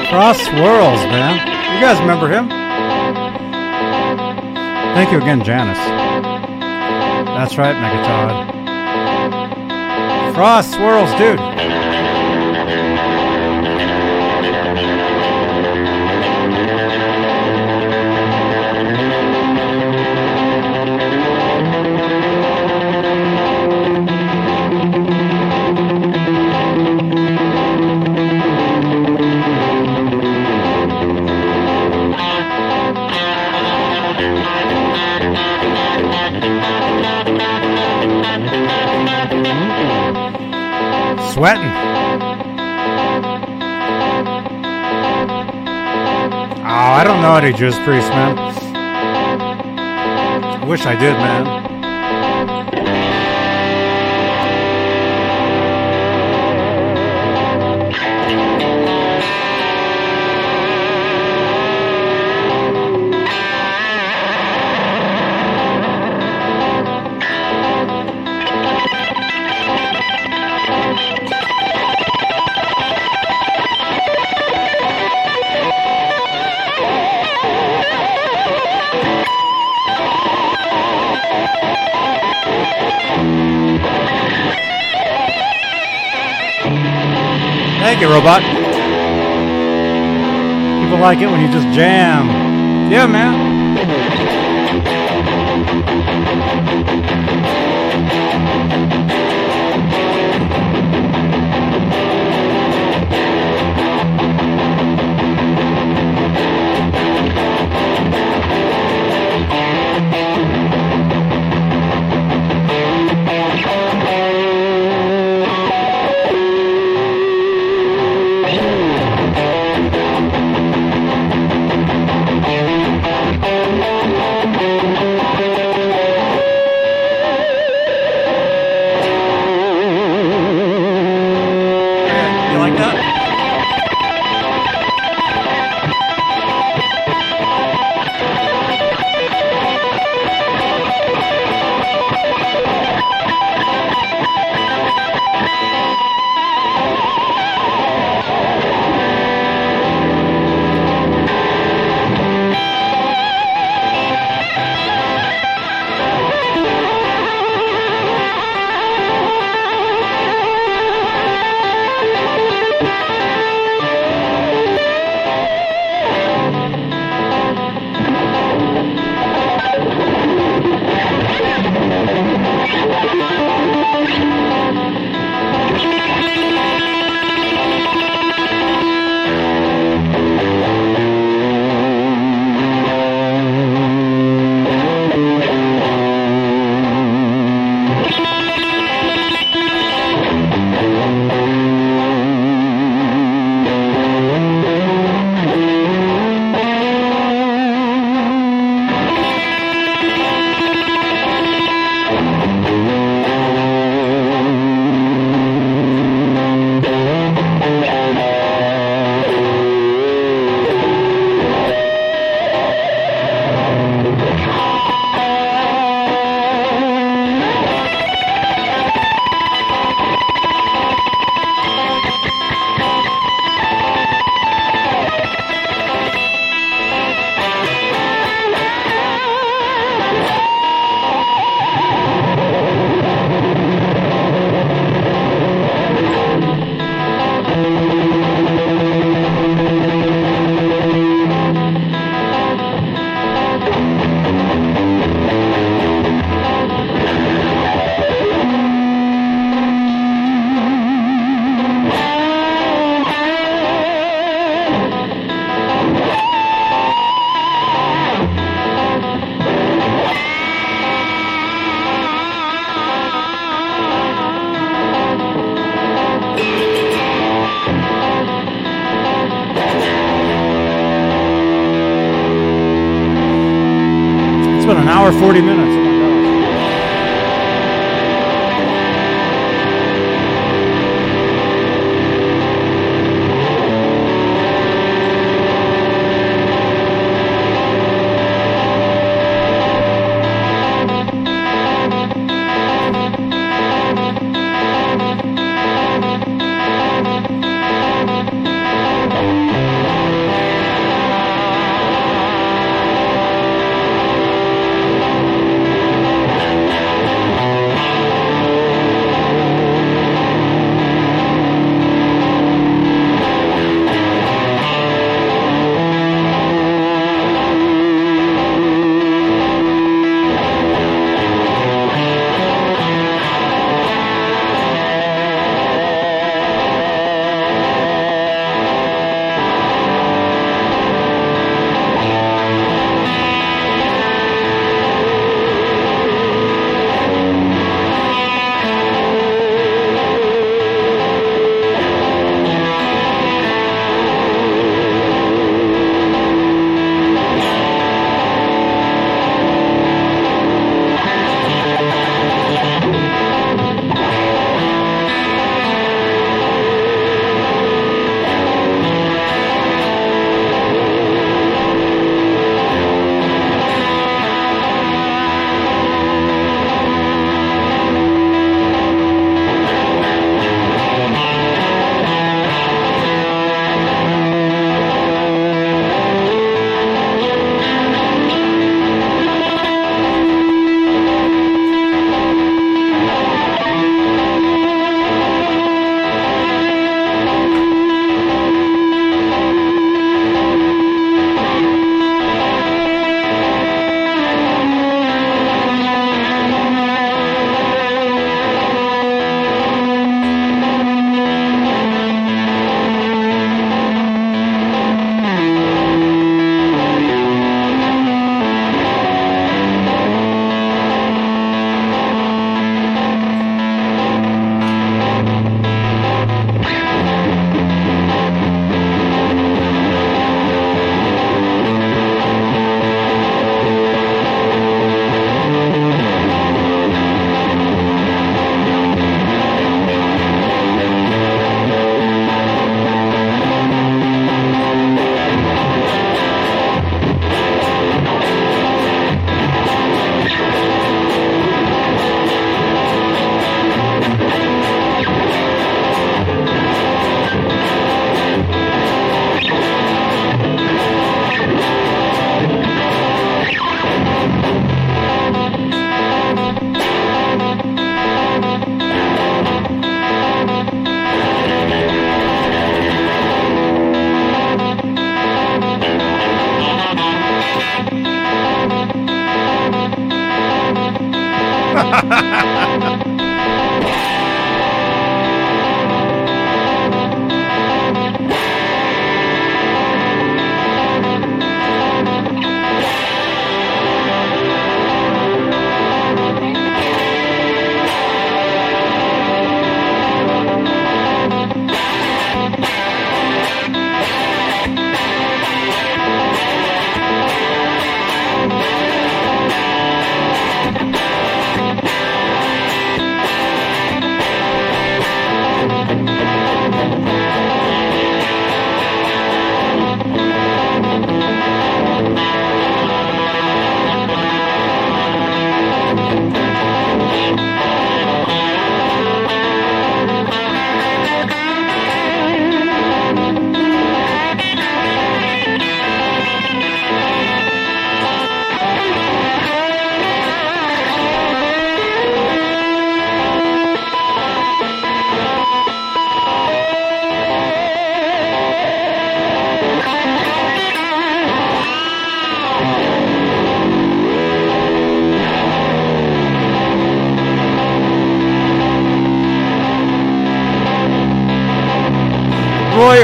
Frost Swirls, man. You guys remember him? Thank you again, Janice. That's right, Megatod. Frost Swirls, dude. Sweating. Oh, I don't know any Judas Priest, man. I wish I did, man. Robot. People like it when you just jam. Yeah, man.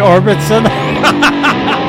Orbison.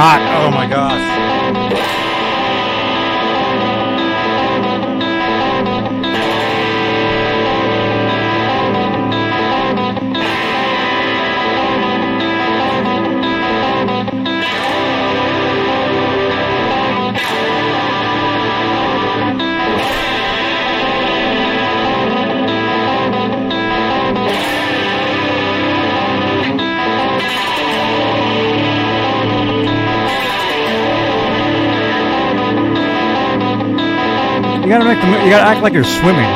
hot. Gotta make the. You gotta act like you're swimming.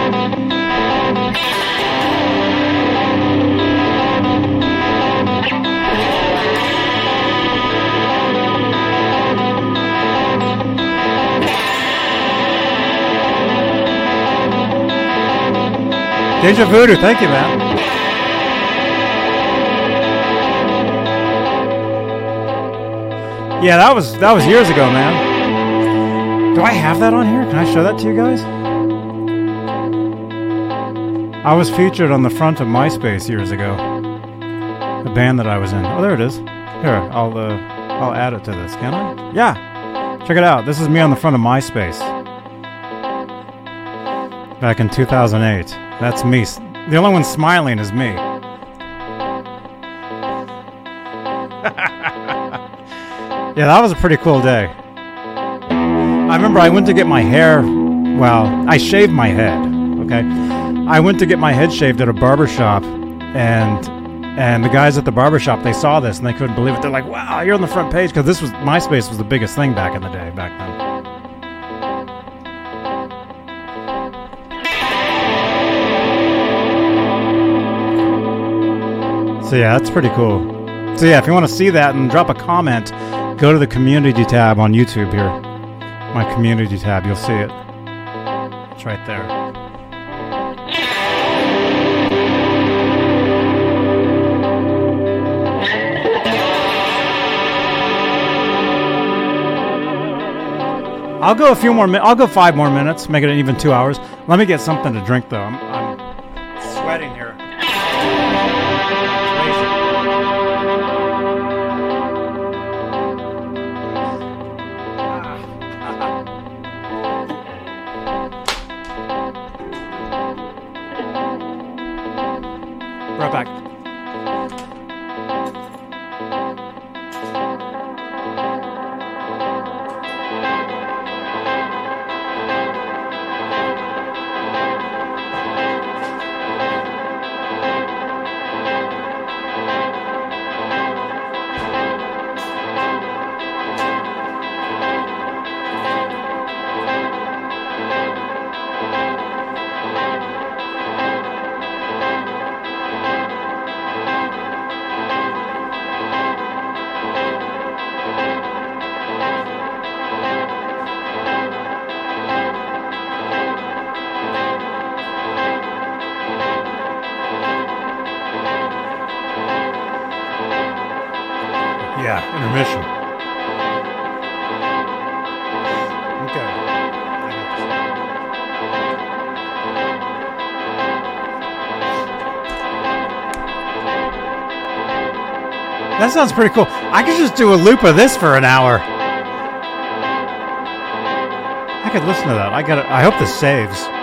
Deja Voodoo, thank you, man. Yeah, that was that was years ago, man. Do I have that on here? Can I show that to you guys? I was featured on the front of MySpace years ago. The band that I was in. Oh, there it is. Here, I'll uh, I'll add it to this. Can I? Yeah. Check it out. This is me on the front of MySpace. Back in 2008. That's me. The only one smiling is me. yeah, that was a pretty cool day. I remember I went to get my hair. Well, I shaved my head. Okay, I went to get my head shaved at a barber shop, and and the guys at the barber shop they saw this and they couldn't believe it. They're like, "Wow, you're on the front page!" Because this was MySpace was the biggest thing back in the day. Back then. So yeah, that's pretty cool. So yeah, if you want to see that and drop a comment, go to the community tab on YouTube here. My community tab, you'll see it. It's right there. I'll go a few more minutes. I'll go five more minutes, make it even two hours. Let me get something to drink though. I'm, I'm sweating here. Sounds pretty cool. I could just do a loop of this for an hour. I could listen to that. I got. I hope this saves.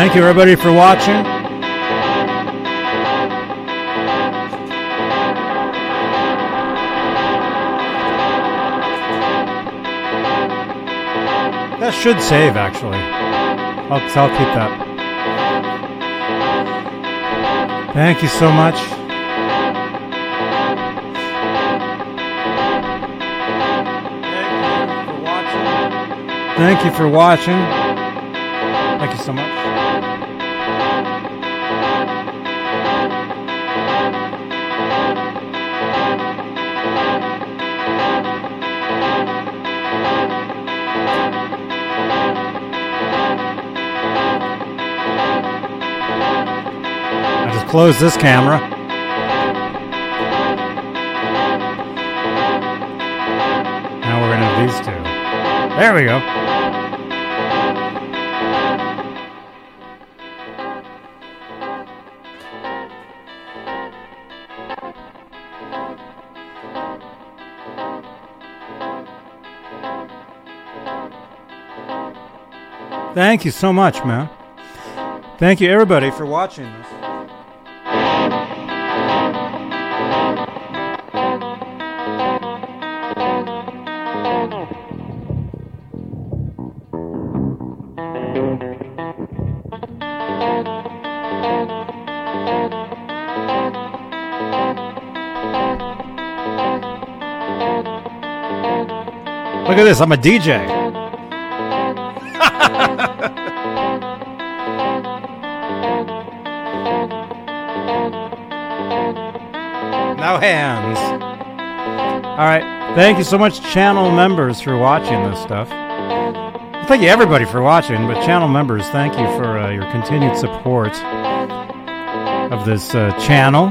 Thank you, everybody, for watching. That should save, actually. I'll, I'll keep that. Thank you so much. Thank you for watching. Thank you for watching. Thank you so much. Closed this camera. Now we're gonna have these two. There we go. Thank you so much, man. Thank you, everybody, for watching this. At this, I'm a DJ. now hands. All right. Thank you so much, channel members, for watching this stuff. Thank you, everybody, for watching. But channel members, thank you for uh, your continued support of this uh, channel.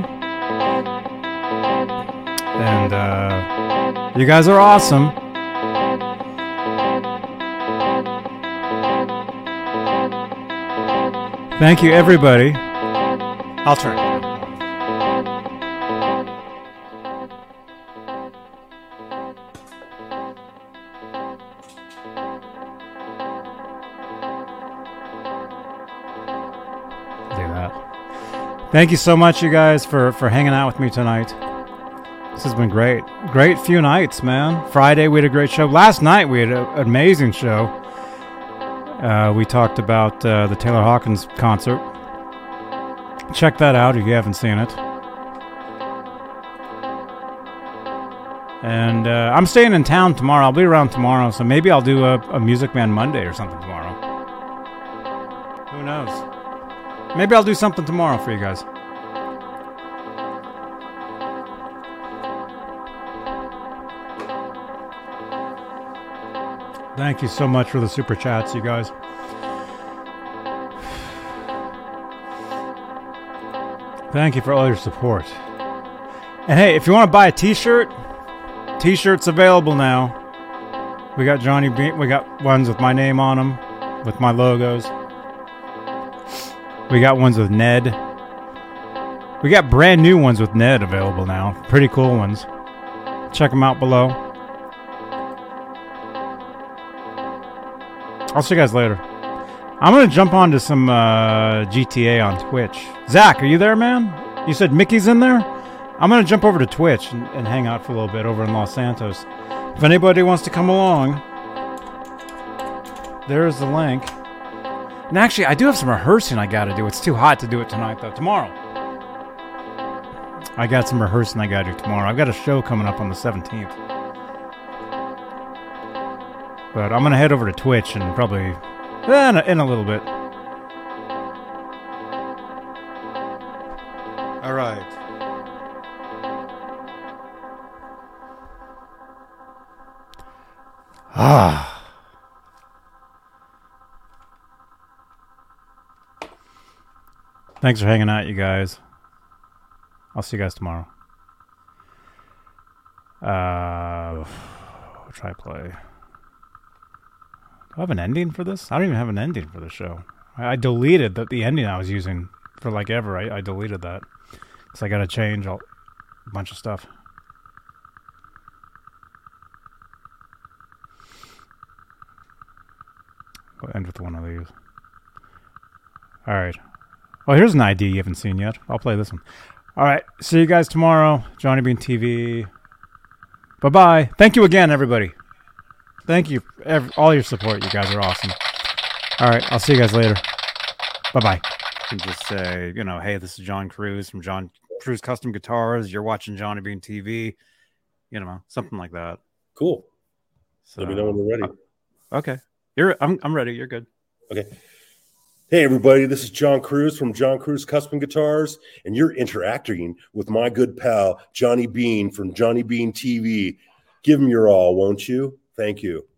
And uh, you guys are awesome. Thank you, everybody. I'll turn. it down. Do that. Thank you so much, you guys, for for hanging out with me tonight. This has been great. Great few nights, man. Friday we had a great show. Last night we had an amazing show. Uh, we talked about uh, the Taylor Hawkins concert. Check that out if you haven't seen it. And uh, I'm staying in town tomorrow. I'll be around tomorrow, so maybe I'll do a, a Music Man Monday or something tomorrow. Who knows? Maybe I'll do something tomorrow for you guys. Thank you so much for the super chats, you guys. Thank you for all your support. And hey, if you want to buy a t-shirt, t-shirts available now. We got Johnny B- we got ones with my name on them, with my logos. We got ones with Ned. We got brand new ones with Ned available now. Pretty cool ones. Check them out below. I'll see you guys later. I'm gonna jump onto some uh, GTA on Twitch. Zach, are you there, man? You said Mickey's in there. I'm gonna jump over to Twitch and, and hang out for a little bit over in Los Santos. If anybody wants to come along, there's the link. And actually, I do have some rehearsing I gotta do. It's too hot to do it tonight, though. Tomorrow. I got some rehearsing I gotta do tomorrow. I've got a show coming up on the 17th. But I'm gonna head over to Twitch and probably eh, in a, in a little bit. All right. Ah. Thanks for hanging out, you guys. I'll see you guys tomorrow. Uh, what should I play? I have an ending for this? I don't even have an ending for the show. I, I deleted the, the ending I was using for like ever. I, I deleted that because I got to change a bunch of stuff. We'll end with one of these. All right. Well, oh, here's an ID you haven't seen yet. I'll play this one. All right. See you guys tomorrow. Johnny Bean TV. Bye bye. Thank you again, everybody. Thank you, ev- all your support. You guys are awesome. All right. I'll see you guys later. Bye bye. And just say, you know, hey, this is John Cruz from John Cruz Custom Guitars. You're watching Johnny Bean TV. You know, something like that. Cool. So, Let me know when you're ready. Uh, okay. You're. I'm. I'm ready. You're good. Okay. Hey, everybody, this is John Cruz from John Cruz Custom Guitars, and you're interacting with my good pal, Johnny Bean from Johnny Bean TV. Give him your all, won't you? Thank you.